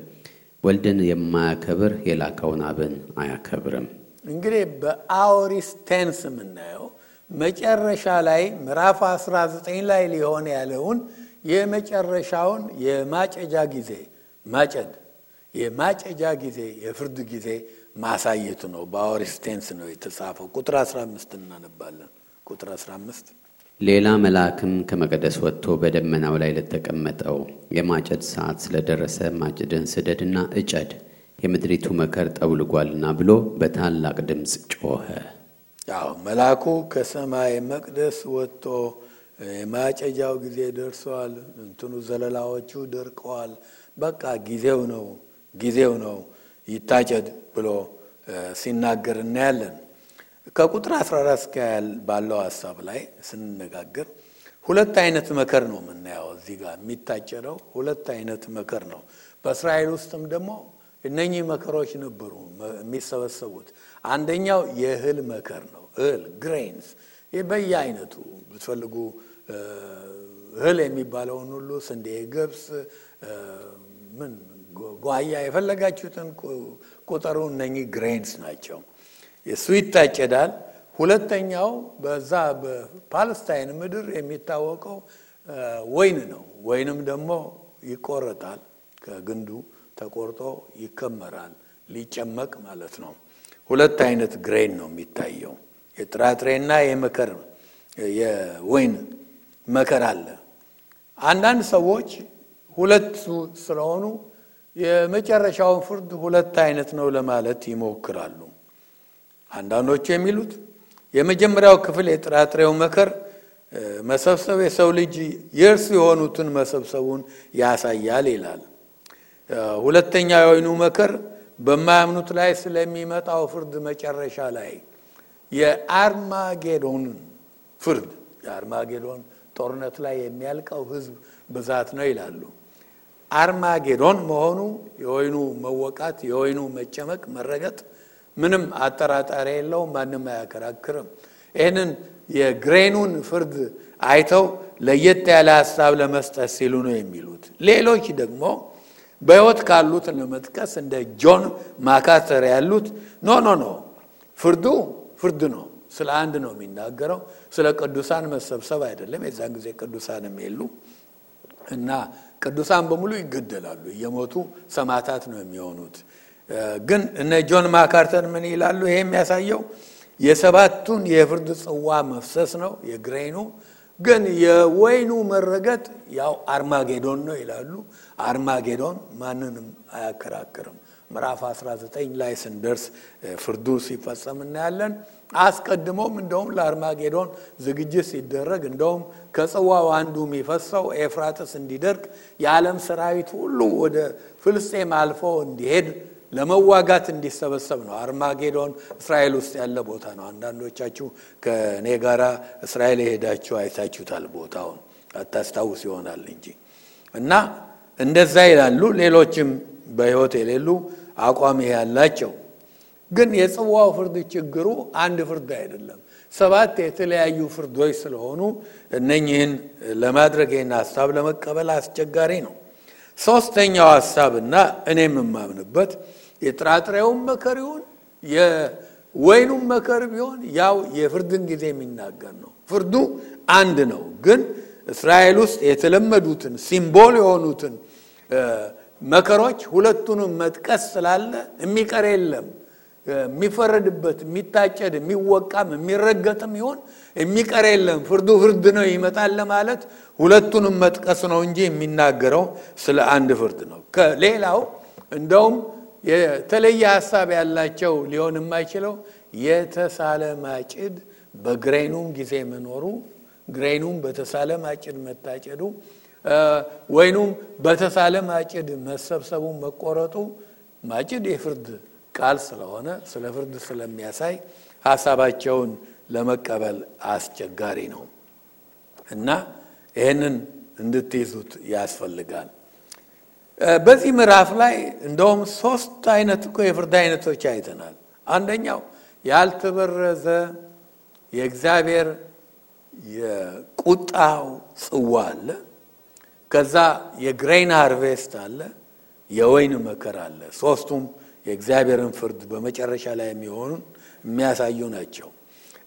ወልድን የማያከብር የላከውን አብን አያከብርም። እንግዲህ በ aorist tense የምናየው መጨረሻ ላይ ምዕራፍ 19 ላይ ሊሆን ያለውን የመጨረሻውን የማጨጃ ጊዜ ማጨድ የማጨጃ ጊዜ የፍርድ ጊዜ ማሳየቱ ነው። በ aorist tense ነው የተጻፈው። ቁጥር 15 እናነባለን። ቁጥር 15 ሌላ መልአክም ከመቅደስ ወጥቶ በደመናው ላይ ለተቀመጠው የማጨድ ሰዓት ስለደረሰ ማጭድን ስደድና እጨድ የምድሪቱ መከር ጠውልጓልና ብሎ በታላቅ ድምፅ ጮኸ። ያው መልአኩ ከሰማይ መቅደስ ወጥቶ የማጨጃው ጊዜ ደርሰዋል፣ እንትኑ ዘለላዎቹ ደርቀዋል፣ በቃ ጊዜው ነው ጊዜው ነው ይታጨድ ብሎ ሲናገር እናያለን። ከቁጥር 14 እስከ ባለው ሀሳብ ላይ ስንነጋገር ሁለት አይነት መከር ነው የምናየው። እዚህ ጋር የሚታጨደው ሁለት አይነት መከር ነው። በእስራኤል ውስጥም ደግሞ እነኚህ መከሮች ነበሩ የሚሰበሰቡት። አንደኛው የእህል መከር ነው። እህል grains፣ ይህ በየአይነቱ ብትፈልጉ እህል የሚባለውን ሁሉ ስንዴ፣ ገብስ፣ ምን ጓያ የፈለጋችሁትን ቁጠሩ። እነኚህ grains ናቸው። እሱ ይታጨዳል። ሁለተኛው በዛ በፓለስታይን ምድር የሚታወቀው ወይን ነው። ወይንም ደግሞ ይቆረጣል፣ ከግንዱ ተቆርጦ ይከመራል፣ ሊጨመቅ ማለት ነው። ሁለት አይነት ግሬን ነው የሚታየው፣ የጥራጥሬና የመከር የወይን መከር አለ። አንዳንድ ሰዎች ሁለቱ ስለሆኑ የመጨረሻውን ፍርድ ሁለት አይነት ነው ለማለት ይሞክራሉ። አንዳንዶቹ የሚሉት የመጀመሪያው ክፍል የጥራጥሬው መከር መሰብሰብ የሰው ልጅ የእርሱ የሆኑትን መሰብሰቡን ያሳያል ይላል። ሁለተኛ የወይኑ መከር በማያምኑት ላይ ስለሚመጣው ፍርድ መጨረሻ ላይ የአርማጌዶን ፍርድ የአርማጌዶን ጦርነት ላይ የሚያልቀው ሕዝብ ብዛት ነው ይላሉ። አርማጌዶን መሆኑ የወይኑ መወቃት፣ የወይኑ መጨመቅ፣ መረገጥ ምንም አጠራጣሪ የለውም። ማንም አያከራክርም። ይህንን የ grain ኡን ፍርድ አይተው ለየት ያለ ሀሳብ ለመስጠት ሲሉ ነው የሚሉት። ሌሎች ደግሞ በሕይወት ካሉት ለመጥቀስ እንደ ጆን ማካርተር ያሉት no no no ፍርዱ ፍርድ ነው። ስለ አንድ ነው የሚናገረው፣ ስለ ቅዱሳን መሰብሰብ አይደለም። የዛን ጊዜ ቅዱሳንም የሉ እና ቅዱሳን በሙሉ ይገደላሉ፣ እየሞቱ ሰማዕታት ነው የሚሆኑት። ግን እነ ጆን ማካርተር ምን ይላሉ? ይሄ የሚያሳየው የሰባቱን የፍርድ ጽዋ መፍሰስ ነው የ grain ኡ ግን የወይኑ መረገጥ ያው አርማጌዶን ነው ይላሉ። አርማጌዶን ማንንም አያከራክርም። ምዕራፍ 19 ላይ ስንደርስ ፍርዱ ሲፈጸም እናያለን። አስቀድሞም እንደውም ለአርማጌዶን ዝግጅት ሲደረግ እንደውም ከጽዋው አንዱ የሚፈሰው ኤፍራጥስ እንዲደርቅ የዓለም ሰራዊት ሁሉ ወደ ፍልስጤም አልፎ እንዲሄድ ለመዋጋት እንዲሰበሰብ ነው። አርማጌዶን እስራኤል ውስጥ ያለ ቦታ ነው። አንዳንዶቻችሁ ከእኔ ጋራ እስራኤል የሄዳችሁ አይታችሁታል። ቦታውን አታስታውስ ይሆናል እንጂ እና እንደዛ ይላሉ። ሌሎችም በሕይወት የሌሉ አቋም ያላቸው ግን የጽዋው ፍርድ ችግሩ አንድ ፍርድ አይደለም። ሰባት የተለያዩ ፍርዶች ስለሆኑ እነኝህን ለማድረግ ይህን ሀሳብ ለመቀበል አስቸጋሪ ነው። ሶስተኛው ሀሳብና እኔም የማምንበት የጥራጥሬውን መከር ይሁን የወይኑም መከር ቢሆን ያው የፍርድን ጊዜ የሚናገር ነው። ፍርዱ አንድ ነው። ግን እስራኤል ውስጥ የተለመዱትን ሲምቦል የሆኑትን መከሮች ሁለቱንም መጥቀስ ስላለ የሚቀር የለም። የሚፈረድበት የሚታጨድ የሚወቃም የሚረገጥም ይሆን የሚቀር የለም። ፍርዱ ፍርድ ነው ይመጣል ለማለት ሁለቱንም መጥቀስ ነው እንጂ የሚናገረው ስለ አንድ ፍርድ ነው። ከሌላው እንደውም የተለየ ሀሳብ ያላቸው ሊሆን የማይችለው የተሳለ ማጭድ በግሬኑም ጊዜ መኖሩ ግሬኑም በተሳለ ማጭድ መታጨዱ ወይኑም በተሳለ ማጭድ መሰብሰቡ መቆረጡ ማጭድ የፍርድ ቃል ስለሆነ ስለ ፍርድ ስለሚያሳይ ሀሳባቸውን ለመቀበል አስቸጋሪ ነው እና ይህንን እንድትይዙት ያስፈልጋል። በዚህ ምዕራፍ ላይ እንደውም ሶስት አይነት እኮ የፍርድ አይነቶች አይተናል። አንደኛው ያልተበረዘ የእግዚአብሔር የቁጣው ጽዋ አለ። ከዛ የ grain harvest አለ፣ የወይን መከር አለ። ሶስቱም የእግዚአብሔርን ፍርድ በመጨረሻ ላይ የሚሆነውን የሚያሳዩ ናቸው።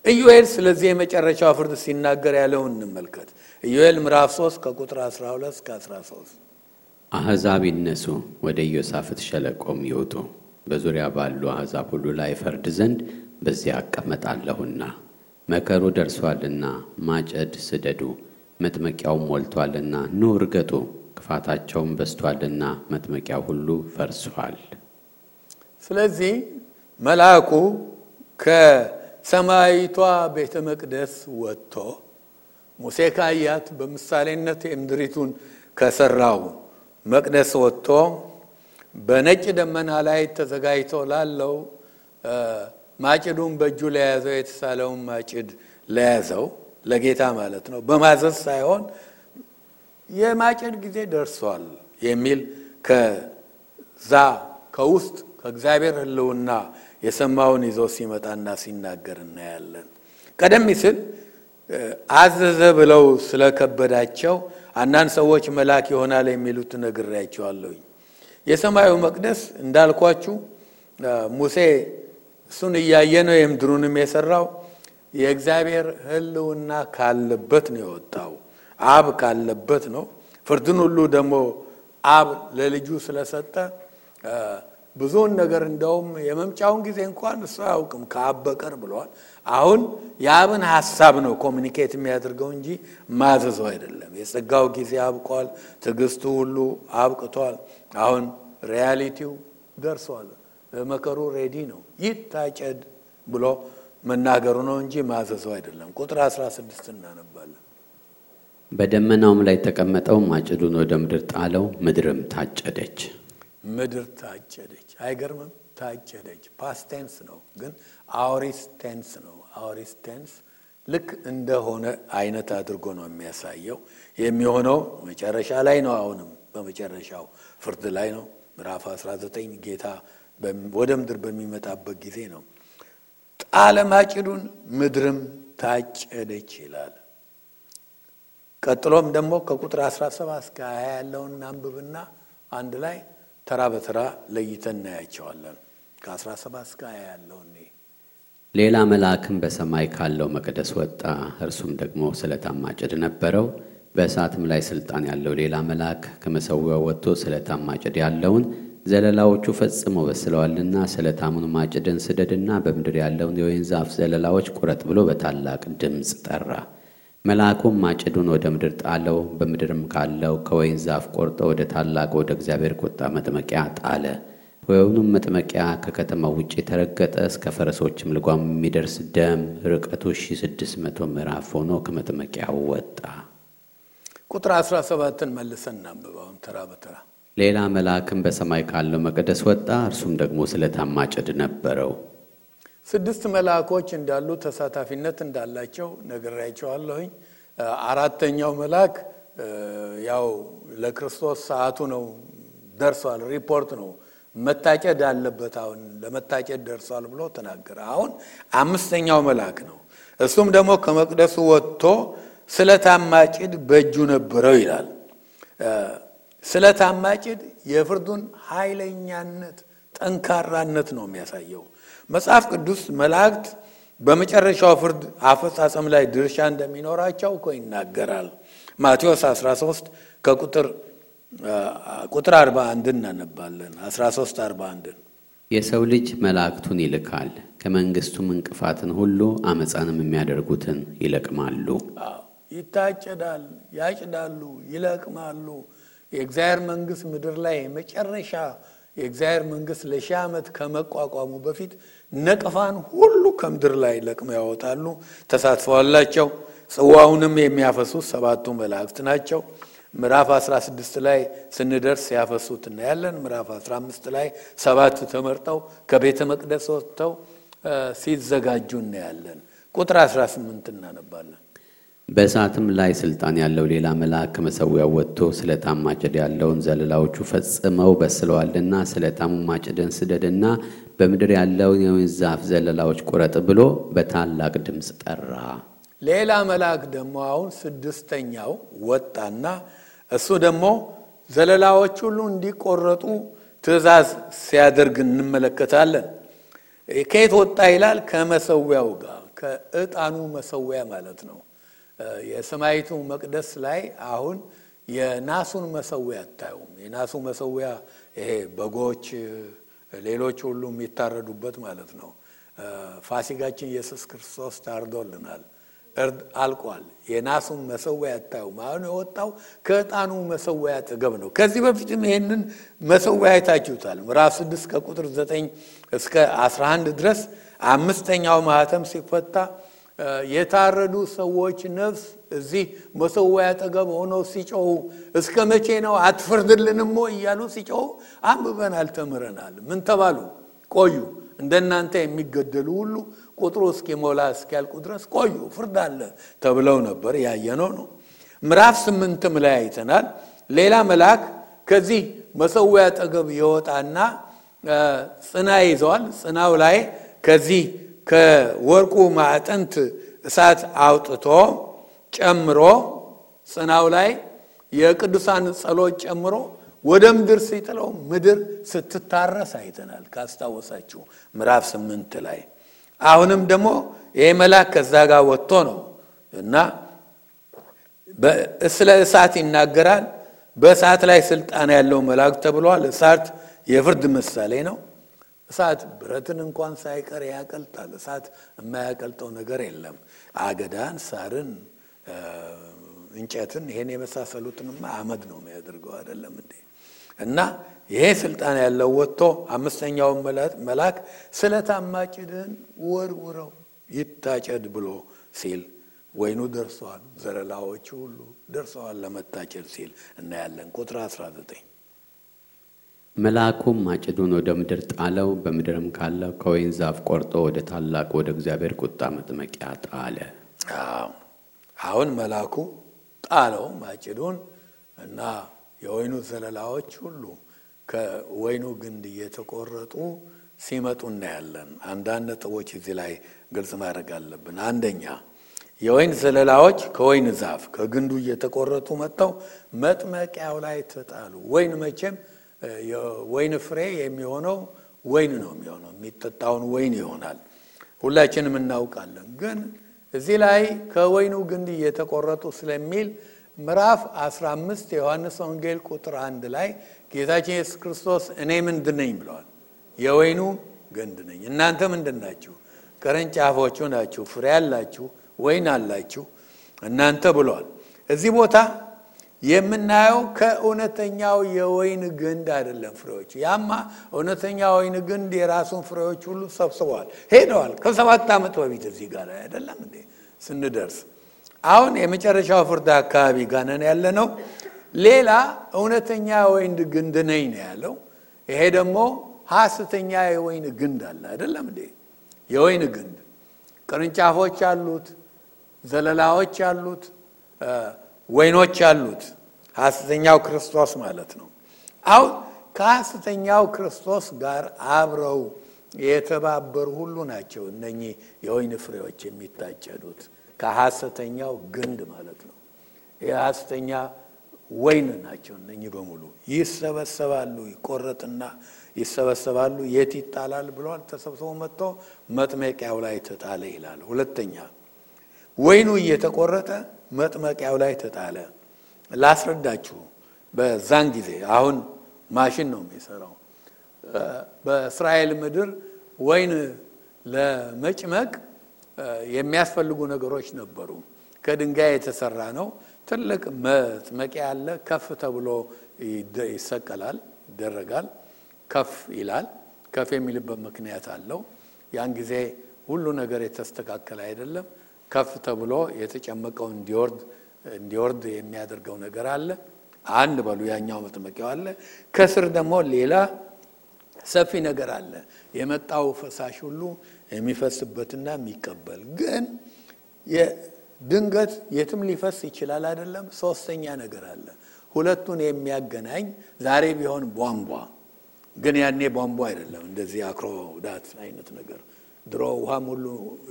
ኢዩኤል ስለዚህ የመጨረሻው ፍርድ ሲናገር ያለውን እንመልከት። ኢዩኤል ምዕራፍ 3 ከቁጥር 12 እስከ 13 አሕዛብ ይነሱ፣ ወደ ኢዮሳፍት ሸለቆም ይውጡ፣ በዙሪያ ባሉ አሕዛብ ሁሉ ላይ ፈርድ ዘንድ በዚያ እቀመጣለሁና። መከሩ ደርሷልና ማጨድ ስደዱ፣ መጥመቂያው ሞልቷልና ኑ እርገጡ፣ ክፋታቸውም በዝቷልና መጥመቂያው ሁሉ ፈርሷል። ስለዚህ መልአኩ ከሰማያዊቷ ቤተ መቅደስ ወጥቶ ሙሴ ካያት በምሳሌነት የምድሪቱን ከሰራው መቅደስ ወጥቶ በነጭ ደመና ላይ ተዘጋጅቶ ላለው ማጭዱን በእጁ ለያዘው የተሳለውን ማጭድ ለያዘው ለጌታ ማለት ነው። በማዘዝ ሳይሆን የማጭድ ጊዜ ደርሷል የሚል ከዛ ከውስጥ ከእግዚአብሔር ሕልውና የሰማውን ይዞ ሲመጣና ሲናገር እናያለን። ቀደም ሲል አዘዘ ብለው ስለከበዳቸው አንዳንድ ሰዎች መልአክ ይሆናል የሚሉት ነግሬያቸዋለሁኝ። የሰማዩ መቅደስ እንዳልኳችሁ ሙሴ እሱን እያየ ነው የምድሩንም የሰራው። የእግዚአብሔር ሕልውና ካለበት ነው የወጣው። አብ ካለበት ነው። ፍርድን ሁሉ ደግሞ አብ ለልጁ ስለሰጠ ብዙውን ነገር እንደውም የመምጫውን ጊዜ እንኳን እሱ አያውቅም ከአብ በቀር ብለዋል። አሁን የአብን ሀሳብ ነው ኮሚኒኬት የሚያደርገው እንጂ ማዘዘው አይደለም። የጸጋው ጊዜ አብቋል። ትዕግስቱ ሁሉ አብቅቷል። አሁን reality ው ደርሷል። መከሩ ready ነው። ይታጨድ ብሎ መናገሩ ነው እንጂ ማዘዙ አይደለም። ቁጥር 16 እናነባለን። በደመናውም ላይ የተቀመጠው ማጭዱን ወደ ምድር ጣለው፣ ምድርም ታጨደች። ምድር ታጨደች። አይገርምም? ታጨደች። past tense ነው፣ ግን aorist tense ነው። aorist tense ልክ እንደሆነ አይነት አድርጎ ነው የሚያሳየው። የሚሆነው መጨረሻ ላይ ነው። አሁንም በመጨረሻው ፍርድ ላይ ነው። ምዕራፍ 19 ጌታ ወደ ምድር በሚመጣበት ጊዜ ነው። ጣለ ማጭዱን፣ ምድርም ታጨደች ይላል። ቀጥሎም ደግሞ ከቁጥር 17 እስከ 20 ያለውን እናንብብና አንድ ላይ ተራ በተራ ለይተን እናያቸዋለን። ከ17 እስከ 20 ያለውን ሌላ መልአክም በሰማይ ካለው መቅደስ ወጣ። እርሱም ደግሞ ስለታም ማጭድ ነበረው። በእሳትም ላይ ስልጣን ያለው ሌላ መልአክ ከመሠዊያው ወጥቶ ስለታም ማጭድ ያለውን ዘለላዎቹ ፈጽመው በስለዋልና ስለታሙን ማጭድን ስደድና በምድር ያለውን የወይን ዛፍ ዘለላዎች ቁረጥ ብሎ በታላቅ ድምፅ ጠራ። መልአኩም ማጭዱን ወደ ምድር ጣለው። በምድርም ካለው ከወይን ዛፍ ቆርጦ ወደ ታላቅ ወደ እግዚአብሔር ቁጣ መጥመቂያ ጣለ። ወይኑም መጥመቂያ ከከተማው ውጭ የተረገጠ እስከ ፈረሶችም ልጓም የሚደርስ ደም ርቀቱ ሺ ስድስት መቶ ምዕራፍ ሆኖ ከመጥመቂያው ወጣ። ቁጥር 17ን መልሰን እናንብበውን ተራ በተራ ሌላ መልአክም በሰማይ ካለው መቅደስ ወጣ። እርሱም ደግሞ ስለታም ማጭድ ነበረው። ስድስት መልአኮች እንዳሉ ተሳታፊነት እንዳላቸው ነግሬያቸዋለሁኝ። አራተኛው መልአክ ያው ለክርስቶስ ሰዓቱ ነው ደርሷል፣ ሪፖርት ነው መታጨድ አለበት፣ አሁን ለመታጨድ ደርሷል ብሎ ተናገረ። አሁን አምስተኛው መልአክ ነው። እሱም ደግሞ ከመቅደሱ ወጥቶ ስለታም ማጭድ በእጁ ነበረው ይላል። ስለታም ማጭድ የፍርዱን ኃይለኛነት ጠንካራነት ነው የሚያሳየው። መጽሐፍ ቅዱስ መላእክት በመጨረሻው ፍርድ አፈጻጸም ላይ ድርሻ እንደሚኖራቸው እኮ ይናገራል። ማቴዎስ 13 ከቁጥር ቁጥር 41 እናነባለን። 13 41 የሰው ልጅ መላእክቱን ይልካል፣ ከመንግሥቱም እንቅፋትን ሁሉ አመፃንም የሚያደርጉትን ይለቅማሉ። ይታጨዳል፣ ያጭዳሉ፣ ይለቅማሉ። የእግዚአብሔር መንግሥት ምድር ላይ መጨረሻ የእግዚአብሔር መንግሥት ለሺህ ዓመት ከመቋቋሙ በፊት ነቅፋን ሁሉ ከምድር ላይ ለቅመው ያወጣሉ። ተሳትፈዋላቸው። ጽዋውንም የሚያፈሱት ሰባቱ መላእክት ናቸው። ምዕራፍ 16 ላይ ስንደርስ ያፈሱት እናያለን። ምዕራፍ 15 ላይ ሰባት ተመርጠው ከቤተ መቅደስ ወጥተው ሲዘጋጁ እናያለን። ቁጥር 18 እናነባለን። በእሳትም ላይ ስልጣን ያለው ሌላ መልአክ ከመሠዊያው ወጥቶ ስለታም ማጭድ ያለውን ዘለላዎቹ ፈጽመው በስለዋልና ስለታሙ ማጭድን ስደድና በምድር ያለውን የወይን ዛፍ ዘለላዎች ቁረጥ ብሎ በታላቅ ድምፅ ጠራ። ሌላ መልአክ ደግሞ አሁን ስድስተኛው ወጣና እሱ ደግሞ ዘለላዎች ሁሉ እንዲቆረጡ ትእዛዝ ሲያደርግ እንመለከታለን። ከየት ወጣ ይላል? ከመሰዊያው ጋር ከዕጣኑ መሰዊያ ማለት ነው። የሰማይቱ መቅደስ ላይ አሁን የናሱን መሰዊያ አታዩም። የናሱ መሰዊያ ይሄ በጎች፣ ሌሎች ሁሉ የሚታረዱበት ማለት ነው። ፋሲጋችን ኢየሱስ ክርስቶስ ታርዶልናል። እርድ አልቋል። የናሱን መሰዊያ አታዩም። አሁን የወጣው ከዕጣኑ መሰዊያ አጠገብ ነው። ከዚህ በፊትም ይሄንን መሰዊያ አይታችሁታል። ምዕራፍ ስድስት ከቁጥር ዘጠኝ እስከ አስራ አንድ ድረስ አምስተኛው ማህተም ሲፈታ የታረዱ ሰዎች ነፍስ እዚህ መሰዊያ አጠገብ ሆነው ሲጮሁ እስከ መቼ ነው አትፈርድልንም እያሉ ሲጮሁ አንብበናል፣ ተምረናል። ምን ተባሉ? ቆዩ እንደናንተ የሚገደሉ ሁሉ ቁጥሩ እስኪሞላ እስኪያልቁ ድረስ ቆዩ፣ ፍርድ አለ ተብለው ነበር። ያየነው ነው። ምዕራፍ ስምንትም ላይ አይተናል። ሌላ መልአክ ከዚህ መሰዊያ አጠገብ ይወጣና ጽና ይዘዋል። ጽናው ላይ ከዚህ ከወርቁ ማዕጠንት እሳት አውጥቶ ጨምሮ ጽናው ላይ የቅዱሳን ጸሎት ጨምሮ ወደ ምድር ሲጥለው ምድር ስትታረስ አይተናል። ካስታወሳችሁ ምዕራፍ ስምንት ላይ አሁንም ደግሞ ይህ መልአክ ከዛ ጋር ወጥቶ ነው እና ስለ እሳት ይናገራል። በእሳት ላይ ስልጣን ያለው መልአክ ተብሏል። እሳት የፍርድ ምሳሌ ነው። እሳት ብረትን እንኳን ሳይቀር ያቀልጣል። እሳት የማያቀልጠው ነገር የለም። አገዳን፣ ሳርን፣ እንጨትን ይሄን የመሳሰሉትንማ አመድ ነው የሚያደርገው አይደለም እንዴ? እና ይሄ ስልጣን ያለው ወጥቶ አምስተኛውን መልአክ ስለታም ማጭድን ወርውረው ይታጨድ ብሎ ሲል ወይኑ ደርሰዋል፣ ዘለላዎቹ ሁሉ ደርሰዋል ለመታጨድ ሲል እናያለን። ቁጥር 19 መልአኩም ማጭዱን ወደ ምድር ጣለው፣ በምድርም ካለው ከወይን ዛፍ ቆርጦ ወደ ታላቅ ወደ እግዚአብሔር ቁጣ መጥመቂያ ጣለ። አሁን መልአኩ ጣለው ማጭዱን እና የወይኑ ዘለላዎች ሁሉ ከወይኑ ግንድ እየተቆረጡ ሲመጡ እናያለን። አንዳንድ ነጥቦች እዚህ ላይ ግልጽ ማድረግ አለብን። አንደኛ የወይን ዘለላዎች ከወይን ዛፍ ከግንዱ እየተቆረጡ መጥተው መጥመቂያው ላይ ተጣሉ። ወይን መቼም የወይን ፍሬ የሚሆነው ወይን ነው የሚሆነው፣ የሚጠጣውን ወይን ይሆናል። ሁላችንም እናውቃለን። ግን እዚህ ላይ ከወይኑ ግንድ እየተቆረጡ ስለሚል ምዕራፍ 15 የዮሐንስ ወንጌል ቁጥር አንድ ላይ ጌታችን ኢየሱስ ክርስቶስ እኔ ምንድን ነኝ ብለዋል። የወይኑ ግንድ ነኝ፣ እናንተ ምንድን ናችሁ? ቅርንጫፎቹ ናችሁ፣ ፍሬ አላችሁ፣ ወይን አላችሁ እናንተ ብለዋል። እዚህ ቦታ የምናየው ከእውነተኛው የወይን ግንድ አይደለም ፍሬዎቹ። ያማ እውነተኛ ወይን ግንድ የራሱን ፍሬዎች ሁሉ ሰብስበዋል፣ ሄደዋል። ከሰባት ዓመት በፊት እዚህ ጋር አይደለም እንዴ ስንደርስ አሁን የመጨረሻው ፍርድ አካባቢ ጋነን ያለ ነው። ሌላ እውነተኛ የወይን ግንድ ነኝ ነው ያለው። ይሄ ደግሞ ሐሰተኛ የወይን ግንድ አለ አይደለም እንዴ? የወይን ግንድ ቅርንጫፎች አሉት፣ ዘለላዎች አሉት፣ ወይኖች አሉት። ሐሰተኛው ክርስቶስ ማለት ነው። አሁን ከሐሰተኛው ክርስቶስ ጋር አብረው የተባበሩ ሁሉ ናቸው እነኚህ የወይን ፍሬዎች የሚታጨዱት ከሐሰተኛው ግንድ ማለት ነው። የሐሰተኛ ወይን ናቸው እነኚህ በሙሉ ይሰበሰባሉ። ይቆረጥና ይሰበሰባሉ። የት ይጣላል ብለዋል። ተሰብስቦ መጥቶ መጥመቂያው ላይ ተጣለ ይላል። ሁለተኛ ወይኑ እየተቆረጠ መጥመቂያው ላይ ተጣለ። ላስረዳችሁ። በዛን ጊዜ አሁን ማሽን ነው የሚሰራው። በእስራኤል ምድር ወይን ለመጭመቅ የሚያስፈልጉ ነገሮች ነበሩ። ከድንጋይ የተሰራ ነው። ትልቅ መጥመቂያ አለ። ከፍ ተብሎ ይሰቀላል፣ ይደረጋል። ከፍ ይላል። ከፍ የሚልበት ምክንያት አለው። ያን ጊዜ ሁሉ ነገር የተስተካከለ አይደለም። ከፍ ተብሎ የተጨመቀው እንዲወርድ እንዲወርድ የሚያደርገው ነገር አለ። አንድ በሉ ያኛው መጥመቂያው አለ። ከስር ደግሞ ሌላ ሰፊ ነገር አለ። የመጣው ፈሳሽ ሁሉ የሚፈስበትና የሚቀበል ግን ድንገት የትም ሊፈስ ይችላል አይደለም። ሶስተኛ ነገር አለ ሁለቱን የሚያገናኝ ዛሬ ቢሆን ቧንቧ ግን ያኔ ቧንቧ አይደለም፣ እንደዚህ አክሮዳት አይነት ነገር ድሮ ውሃም ሁሉ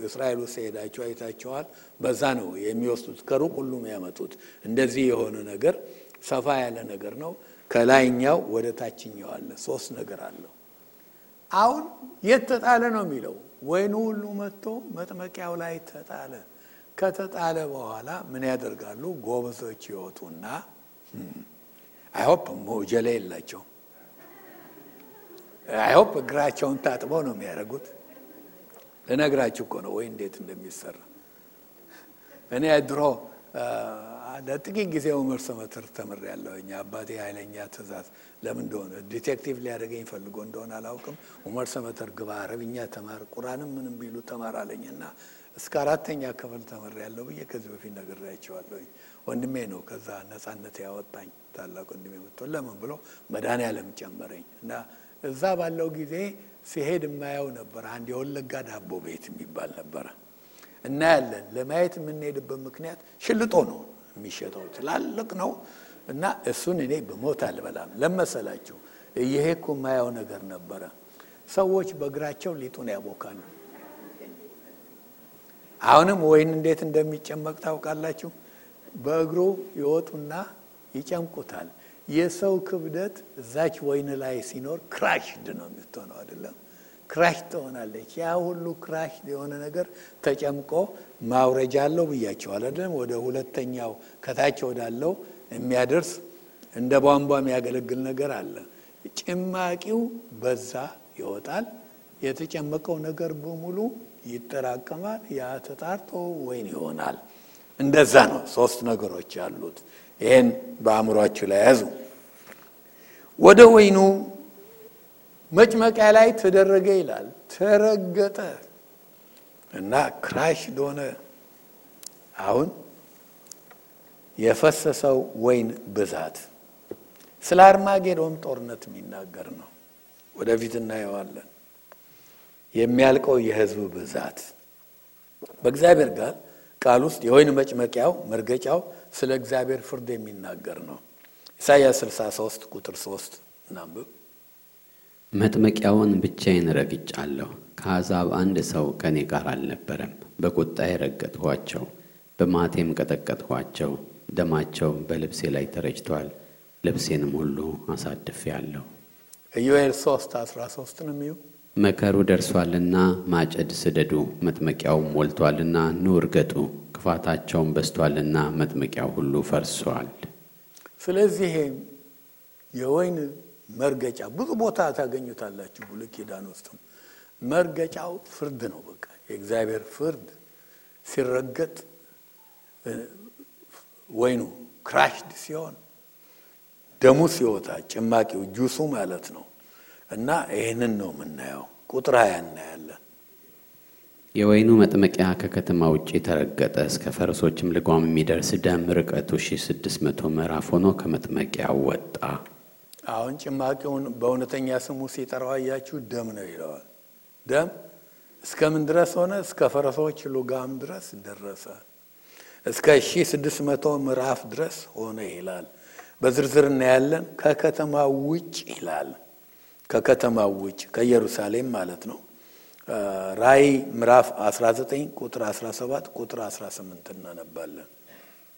እስራኤል ውስጥ ሄዳቸው አይታቸዋል። በዛ ነው የሚወስዱት፣ ከሩቅ ሁሉ የሚያመጡት። እንደዚህ የሆነ ነገር ሰፋ ያለ ነገር ነው። ከላይኛው ወደ ታችኛው አለ። ሶስት ነገር አለው። አሁን የት ተጣለ ነው የሚለው። ወይኑ ሁሉ መጥቶ መጥመቂያው ላይ ተጣለ። ከተጣለ በኋላ ምን ያደርጋሉ? ጎበዞች ይወጡና አይሆፕ ሞጀሌ የላቸው አይሆፕ እግራቸውን ታጥበው ነው የሚያደርጉት። ልነግራችሁ እኮ ነው ወይ እንዴት እንደሚሰራ። እኔ ድሮ ለጥቂት ጊዜ ኡመር ሰመትር ተምሬያለሁኝ። አባቴ ኃይለኛ ትእዛዝ ለምን እንደሆነ detective ሊያደርገኝ ፈልጎ እንደሆነ አላውቅም። ኡመር ሰመትር ግባ፣ አረብኛ ተማር፣ ቁርአንም ምንም ቢሉ ተማር አለኝ እና እስከ አራተኛ ክፍል ተምሬያለሁ ብዬ ከዚህ በፊት ነግሬያቸዋለሁኝ። ወንድሜ ነው ከዛ ነፃነት ያወጣኝ ታላቅ ወንድሜ መጥቶ ለምን ብሎ መድኃኔዓለም ጨመረኝ እና እዛ ባለው ጊዜ ሲሄድ የማየው ነበር። አንድ የወለጋ ዳቦ ቤት የሚባል ነበረ። እናያለን። ለማየት የምንሄድበት ምክንያት ሽልጦ ነው የሚሸጠው፣ ትላልቅ ነው እና እሱን እኔ በሞት አልበላም። ለመሰላችሁ እየሄድኩ የማየው ነገር ነበረ። ሰዎች በእግራቸው ሊጡን ያቦካሉ። አሁንም ወይን እንዴት እንደሚጨመቅ ታውቃላችሁ? በእግሩ ይወጡና ይጨምቁታል። የሰው ክብደት እዛች ወይን ላይ ሲኖር ክራሽድ ነው የምትሆነው፣ አይደለም? ክራሽ ትሆናለች። ያ ሁሉ ክራሽ የሆነ ነገር ተጨምቆ ማውረጃ አለው ብያቸዋል፣ አይደለም? ወደ ሁለተኛው ከታች ወዳለው የሚያደርስ እንደ ቧንቧ የሚያገለግል ነገር አለ። ጭማቂው በዛ ይወጣል። የተጨመቀው ነገር በሙሉ ይጠራቀማል። ያ ተጣርቶ ወይን ይሆናል። እንደዛ ነው። ሶስት ነገሮች አሉት። ይህን በአእምሯችሁ ላይ ያዙ። ወደ ወይኑ መጭመቂያ ላይ ተደረገ ይላል። ተረገጠ እና ክራሽ ሆነ። አሁን የፈሰሰው ወይን ብዛት ስለ አርማጌዶን ጦርነት የሚናገር ነው። ወደፊት እናየዋለን። የሚያልቀው የሕዝብ ብዛት በእግዚአብሔር ጋር ቃል ውስጥ የወይን መጭመቂያው መርገጫው ስለ እግዚአብሔር ፍርድ የሚናገር ነው። ኢሳይያስ 63 ቁጥር 3 እናንብብ። መጥመቂያውን ብቻዬን ረግጫለሁ፣ ከአሕዛብ አንድ ሰው ከእኔ ጋር አልነበረም። በቁጣዬ ረገጥኋቸው፣ በማቴም ቀጠቀጥኋቸው። ደማቸው በልብሴ ላይ ተረጭቷል፣ ልብሴንም ሁሉ አሳድፌአለሁ። ኢዮኤል 3 13 ነው የሚዩ መከሩ ደርሷልና ማጨድ ስደዱ፣ መጥመቂያውም ሞልቷልና ኑ እርገጡ። ክፋታቸውም በዝቷልና መጥመቂያው ሁሉ ፈርሷል። ስለዚህ የወይን መርገጫ ብዙ ቦታ ታገኙታላችሁ። ብሉይ ኪዳን ውስጥም መርገጫው ፍርድ ነው። በቃ የእግዚአብሔር ፍርድ ሲረገጥ ወይኑ ክራሽድ ሲሆን ደሙ ሲወጣ ጭማቂው ጁሱ ማለት ነው። እና ይህንን ነው የምናየው። ቁጥር ሀያ እናያለን። የወይኑ መጥመቂያ ከከተማ ውጭ ተረገጠ፣ እስከ ፈረሶችም ልጓም የሚደርስ ደም ርቀቱ ሺህ ስድስት መቶ ምዕራፍ ሆኖ ከመጥመቂያው ወጣ። አሁን ጭማቂውን በእውነተኛ ስሙ ሲጠራው አያችሁ፣ ደም ነው ይለዋል። ደም እስከምን ድረስ ሆነ? እስከ ፈረሶች ልጓም ድረስ ደረሰ። እስከ ሺህ ስድስት መቶ ምዕራፍ ድረስ ሆነ ይላል። በዝርዝር እናያለን። ከከተማ ውጭ ይላል ከከተማው ውጭ ከኢየሩሳሌም ማለት ነው። ራእይ ምዕራፍ 19 ቁጥር 17 ቁጥር 18 እናነባለን።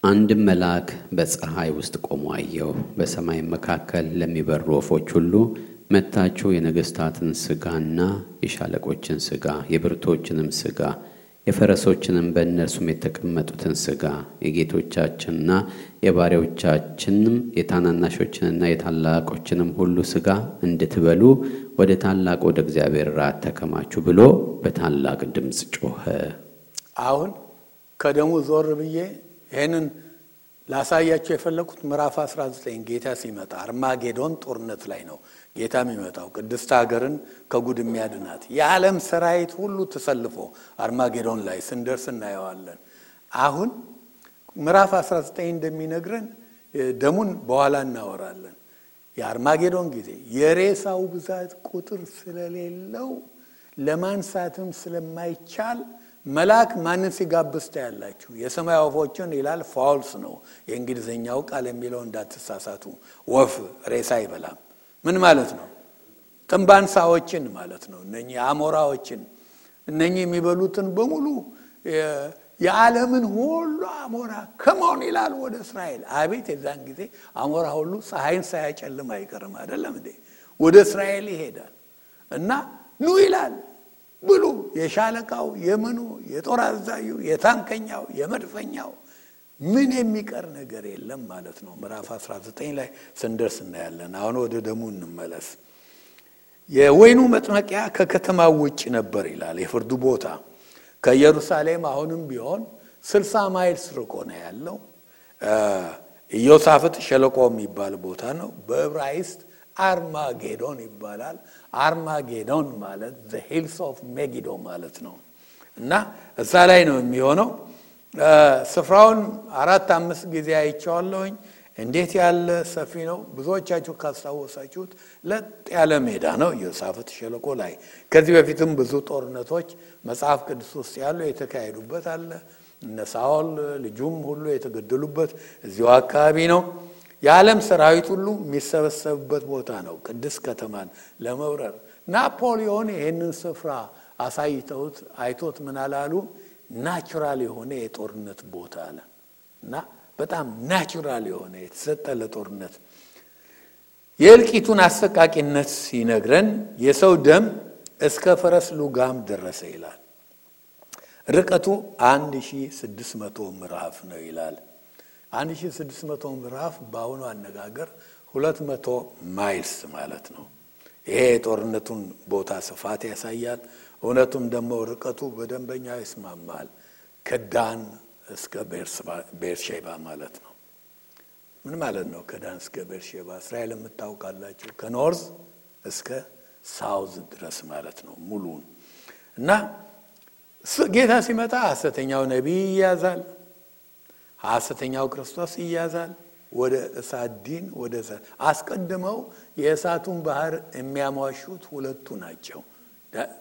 አንድም መልአክ በፀሐይ ውስጥ ቆሞ አየሁ። በሰማይ መካከል ለሚበሩ ወፎች ሁሉ መጥታችሁ የነገሥታትን ሥጋና የሻለቆችን ሥጋ የብርቶችንም ሥጋ የፈረሶችንም በእነርሱም የተቀመጡትን ሥጋ የጌቶቻችንና የባሪያዎቻችንም የታናናሾችንና የታላቆችንም ሁሉ ሥጋ እንድትበሉ ወደ ታላቅ ወደ እግዚአብሔር ራት ተከማችሁ ብሎ በታላቅ ድምፅ ጮኸ። አሁን ከደሙ ዞር ብዬ ይህንን ላሳያቸው የፈለኩት ምዕራፍ 19 ጌታ ሲመጣ አርማጌዶን ጦርነት ላይ ነው ጌታ የሚመጣው ቅድስት ሀገርን ከጉድ የሚያድናት የዓለም ሰራዊት ሁሉ ተሰልፎ አርማጌዶን ላይ ስንደርስ እናየዋለን። አሁን ምዕራፍ 19 እንደሚነግረን ደሙን በኋላ እናወራለን። የአርማጌዶን ጊዜ የሬሳው ብዛት ቁጥር ስለሌለው ለማንሳትም ስለማይቻል መልአክ ማንን ሲጋብዝ ታያላችሁ? የሰማይ ወፎችን ይላል። ፋውልስ ነው የእንግሊዝኛው ቃል የሚለው እንዳትሳሳቱ። ወፍ ሬሳ አይበላም። ምን ማለት ነው? ጥንባንሳዎችን ማለት ነው። እነኚህ አሞራዎችን እነኚህ የሚበሉትን በሙሉ የዓለምን ሁሉ አሞራ ከመሆን ይላል ወደ እስራኤል። አቤት የዛን ጊዜ አሞራ ሁሉ ፀሐይን ሳያጨልም አይቀርም አይደለም እንዴ? ወደ እስራኤል ይሄዳል እና ኑ ይላል ብሉ። የሻለቃው፣ የምኑ፣ የጦር አዛዡ፣ የታንከኛው፣ የመድፈኛው ምን የሚቀር ነገር የለም ማለት ነው። ምዕራፍ 19 ላይ ስንደርስ እናያለን። አሁን ወደ ደሙ እንመለስ። የወይኑ መጥመቂያ ከከተማው ውጭ ነበር ይላል የፍርዱ ቦታ ከኢየሩሳሌም አሁንም ቢሆን ስልሳ ማይልስ ርቆ ነው ያለው። ኢዮሳፍጥ ሸለቆ የሚባል ቦታ ነው። በዕብራይስጥ አርማጌዶን ይባላል። አርማጌዶን ማለት the hills of Megiddo ማለት ነው እና እዛ ላይ ነው የሚሆነው። ስፍራውን አራት አምስት ጊዜ አይቼዋለሁኝ። እንዴት ያለ ሰፊ ነው! ብዙዎቻችሁ ካስታወሳችሁት ለጥ ያለ ሜዳ ነው ኢዮሳፍጥ ሸለቆ ላይ። ከዚህ በፊትም ብዙ ጦርነቶች መጽሐፍ ቅዱስ ውስጥ ያሉ የተካሄዱበት አለ። እነ ሳኦል ልጁም ሁሉ የተገደሉበት እዚሁ አካባቢ ነው። የዓለም ሰራዊት ሁሉ የሚሰበሰብበት ቦታ ነው። ቅድስት ከተማን ለመውረር ናፖሊዮን ይህንን ስፍራ አሳይተውት አይቶት ምን አላሉ? natural የሆነ የጦርነት ቦታ አለ እና በጣም natural የሆነ የተሰጠ ለጦርነት የእልቂቱን አሰቃቂነት ሲነግረን የሰው ደም እስከ ፈረስ ልጓም ደረሰ ይላል። ርቀቱ 1600 ምዕራፍ ነው ይላል። 1600 ምዕራፍ በአሁኑ አነጋገር 200 miles ማለት ነው። ይሄ የጦርነቱን ቦታ ስፋት ያሳያል። እውነቱም ደግሞ ርቀቱ በደንበኛ ይስማማል። ከዳን እስከ ቤርሼባ ማለት ነው። ምን ማለት ነው? ከዳን እስከ ቤርሼባ እስራኤል የምታውቃላችሁ ከ north እስከ ሳውዝ ድረስ ማለት ነው ሙሉን እና ጌታ ሲመጣ ሐሰተኛው ነቢይ ይያዛል፣ ሐሰተኛው ክርስቶስ ይያዛል። ወደ እሳት ዲን ወደ እሳት አስቀድመው የእሳቱን ባህር የሚያሟሹት ሁለቱ ናቸው።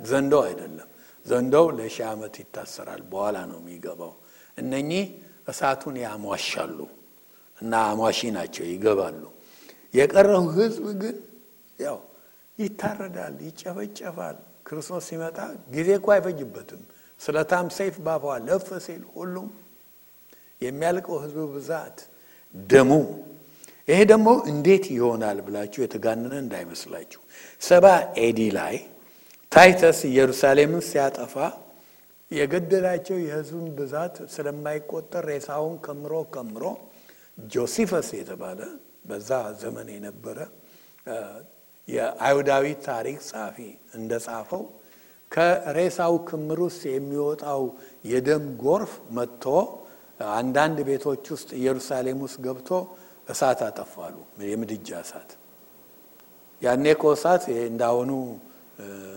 ዘንዶው አይደለም። ዘንዶው ለሺህ ዓመት ይታሰራል፣ በኋላ ነው የሚገባው። እነኚህ እሳቱን ያሟሻሉ እና አሟሺ ናቸው፣ ይገባሉ። የቀረው ሕዝብ ግን ያው ይታረዳል፣ ይጨፈጨፋል። ክርስቶስ ሲመጣ ጊዜ እኮ አይፈጅበትም። ስለታም ሰይፍ ባፉ አለው እፍ ሲል ሁሉም የሚያልቀው ሕዝብ ብዛት ደሙ። ይሄ ደግሞ እንዴት ይሆናል ብላችሁ የተጋነነ እንዳይመስላችሁ። ሰባ AD ላይ ታይተስ ኢየሩሳሌምን ሲያጠፋ የገደላቸው የህዝቡን ብዛት ስለማይቆጠር ሬሳውን ከምሮ ከምሮ ጆሲፈስ የተባለ በዛ ዘመን የነበረ የአይሁዳዊ ታሪክ ጸሐፊ እንደጻፈው ከሬሳው ክምር ውስጥ የሚወጣው የደም ጎርፍ መጥቶ አንዳንድ ቤቶች ውስጥ ኢየሩሳሌም ውስጥ ገብቶ እሳት አጠፋሉ። የምድጃ እሳት። ያኔ እኮ እሳት እንዳሁኑ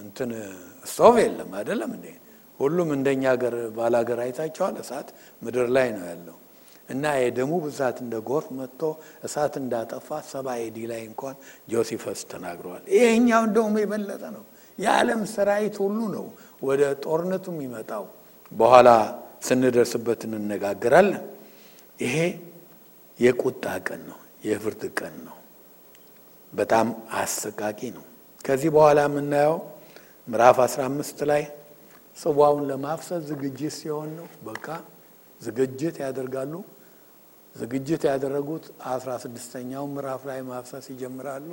እንትን ስቶቭ የለም አይደለም እንዴ? ሁሉም እንደኛ ሀገር ባላገር አይታቸዋል። እሳት ምድር ላይ ነው ያለው እና የደሙ ብዛት እንደ ጎርፍ መጥቶ እሳት እንዳጠፋ ሰባ ኤዲ ላይ እንኳን ጆሲፈስ ተናግረዋል። ይሄኛው እንደውም የበለጠ ነው። የዓለም ሰራዊት ሁሉ ነው ወደ ጦርነቱ የሚመጣው። በኋላ ስንደርስበት እንነጋገራለን። ይሄ የቁጣ ቀን ነው፣ የፍርድ ቀን ነው። በጣም አሰቃቂ ነው። ከዚህ በኋላ የምናየው ምዕራፍ 15 ላይ ጽዋውን ለማፍሰስ ዝግጅት ሲሆን ነው። በቃ ዝግጅት ያደርጋሉ። ዝግጅት ያደረጉት አስራ ስድስተኛው ምዕራፍ ላይ ማፍሰስ ይጀምራሉ።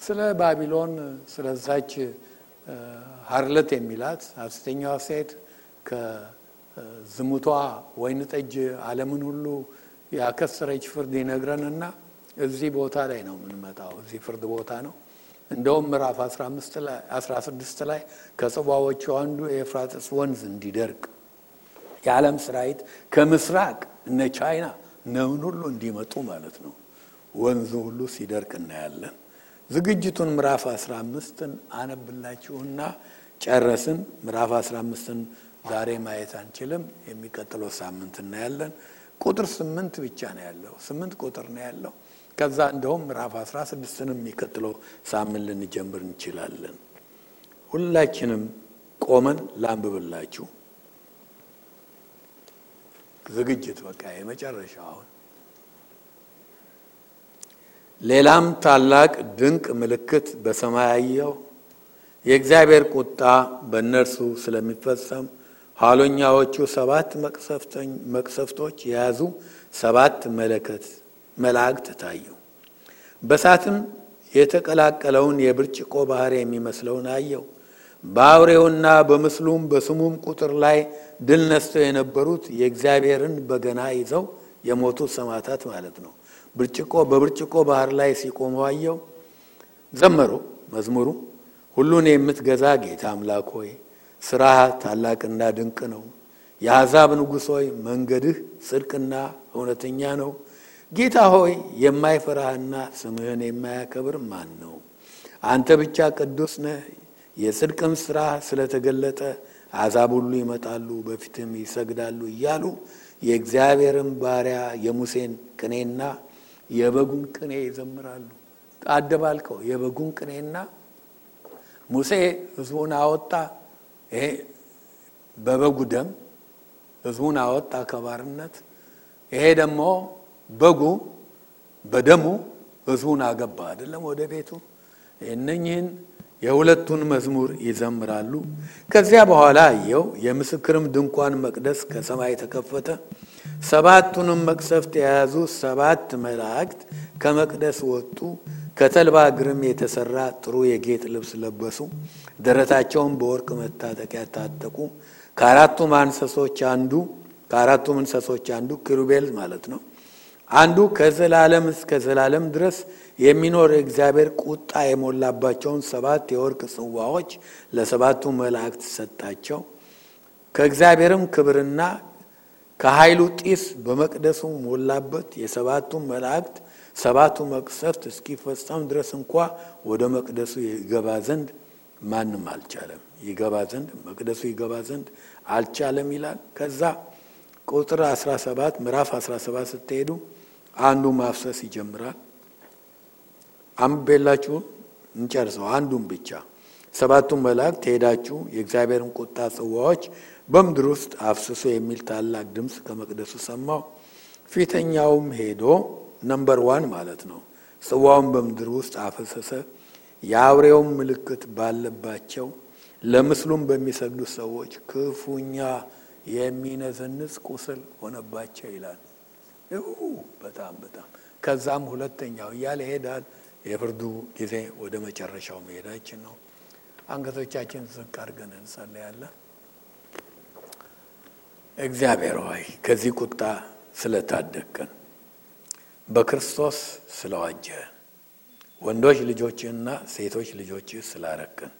ስለ ባቢሎን ስለዛች ሀርለት የሚላት ሐሰተኛዋ ሴት ከዝሙቷ ወይን ጠጅ ዓለምን ሁሉ ያከሰረች ፍርድ ይነግረንና እዚህ ቦታ ላይ ነው የምንመጣው። እዚህ ፍርድ ቦታ ነው። እንደውም ምዕራፍ 16 ላይ ከጽዋዎቹ አንዱ የኤፍራጥስ ወንዝ እንዲደርቅ የዓለም ሰራዊት ከምስራቅ እነ ቻይና ነውን ሁሉ እንዲመጡ ማለት ነው። ወንዙ ሁሉ ሲደርቅ እናያለን። ዝግጅቱን ምዕራፍ 15ን አነብላችሁና ጨረስን። ምዕራፍ 15ን ዛሬ ማየት አንችልም። የሚቀጥለው ሳምንት እናያለን። ቁጥር ስምንት ብቻ ነው ያለው። ስምንት ቁጥር ነው ያለው። ከዛ እንደውም ምዕራፍ አስራ ስድስትንም የሚቀጥለው ሳምንት ልንጀምር እንችላለን። ሁላችንም ቆመን ላንብብላችሁ። ዝግጅት በቃ የመጨረሻው አሁን ሌላም ታላቅ ድንቅ ምልክት በሰማይ አየሁ። የእግዚአብሔር ቁጣ በእነርሱ ስለሚፈጸም ኋለኛዎቹ ሰባት መቅሰፍቶች የያዙ ሰባት መለከት መላእክት ታዩ። በእሳትም የተቀላቀለውን የብርጭቆ ባህር የሚመስለውን አየው። በአውሬውና በምስሉም በስሙም ቁጥር ላይ ድል ነስተው የነበሩት የእግዚአብሔርን በገና ይዘው የሞቱት ሰማዕታት ማለት ነው። ብርጭቆ በብርጭቆ ባህር ላይ ሲቆሙ አየው። ዘመሩ መዝሙሩ ሁሉን የምትገዛ ጌታ አምላክ ሆይ ስራህ ታላቅና ድንቅ ነው። የአሕዛብ ንጉሥ ሆይ መንገድህ ጽድቅና እውነተኛ ነው። ጌታ ሆይ የማይፈራህና ስምህን የማያከብር ማን ነው? አንተ ብቻ ቅዱስ ነህ። የጽድቅም ስራ ስለተገለጠ አሕዛብ ሁሉ ይመጣሉ፣ በፊትም ይሰግዳሉ እያሉ የእግዚአብሔርን ባሪያ የሙሴን ቅኔና የበጉን ቅኔ ይዘምራሉ። አደባልቀው የበጉን ቅኔና ሙሴ ሕዝቡን አወጣ። በበጉ ደም ሕዝቡን አወጣ ከባርነት። ይሄ ደግሞ በጉ በደሙ ሕዝቡን አገባ አይደለም ወደ ቤቱ። እነኝህን የሁለቱን መዝሙር ይዘምራሉ። ከዚያ በኋላ አየው የምስክርም ድንኳን መቅደስ ከሰማይ ተከፈተ። ሰባቱንም መቅሰፍት የያዙ ሰባት መላእክት ከመቅደስ ወጡ። ከተልባ እግርም የተሰራ ጥሩ የጌጥ ልብስ ለበሱ። ደረታቸውን በወርቅ መታጠቂያ ታጠቁ። ከአራቱም እንስሶች አንዱ ከአራቱም እንስሶች አንዱ ኪሩቤል ማለት ነው። አንዱ ከዘላለም እስከ ዘላለም ድረስ የሚኖር የእግዚአብሔር ቁጣ የሞላባቸውን ሰባት የወርቅ ጽዋዎች ለሰባቱ መላእክት ሰጣቸው። ከእግዚአብሔርም ክብርና ከኃይሉ ጢስ በመቅደሱ ሞላበት። የሰባቱ መላእክት ሰባቱ መቅሰፍት እስኪፈጸም ድረስ እንኳ ወደ መቅደሱ ይገባ ዘንድ ማንም አልቻለም። ይገባ ዘንድ መቅደሱ ይገባ ዘንድ አልቻለም ይላል። ከዛ ቁጥር 17 ምዕራፍ 17 ስትሄዱ አንዱ ማፍሰስ ይጀምራል። አንብቤላችሁ እንጨርሰው። አንዱን ብቻ ሰባቱን መላእክት ሄዳችሁ የእግዚአብሔርን ቁጣ ጽዋዎች በምድር ውስጥ አፍስሶ የሚል ታላቅ ድምፅ ከመቅደሱ ሰማሁ። ፊተኛውም ሄዶ number one ማለት ነው ጽዋውን በምድር ውስጥ አፈሰሰ። የአውሬውን ምልክት ባለባቸው ለምስሉም በሚሰግዱ ሰዎች ክፉኛ የሚነዘንዝ ቁስል ሆነባቸው ይላል። በጣም በጣም ከዛም ሁለተኛው እያለ ይሄዳል። የፍርዱ ጊዜ ወደ መጨረሻው መሄዳችን ነው። አንገቶቻችን ዝቅ አድርገን እንጸለያለን። እግዚአብሔር ሆይ ከዚህ ቁጣ ስለታደግከን በክርስቶስ ስለዋጀህን ወንዶች ልጆችህና ሴቶች ልጆችህ ስላረክን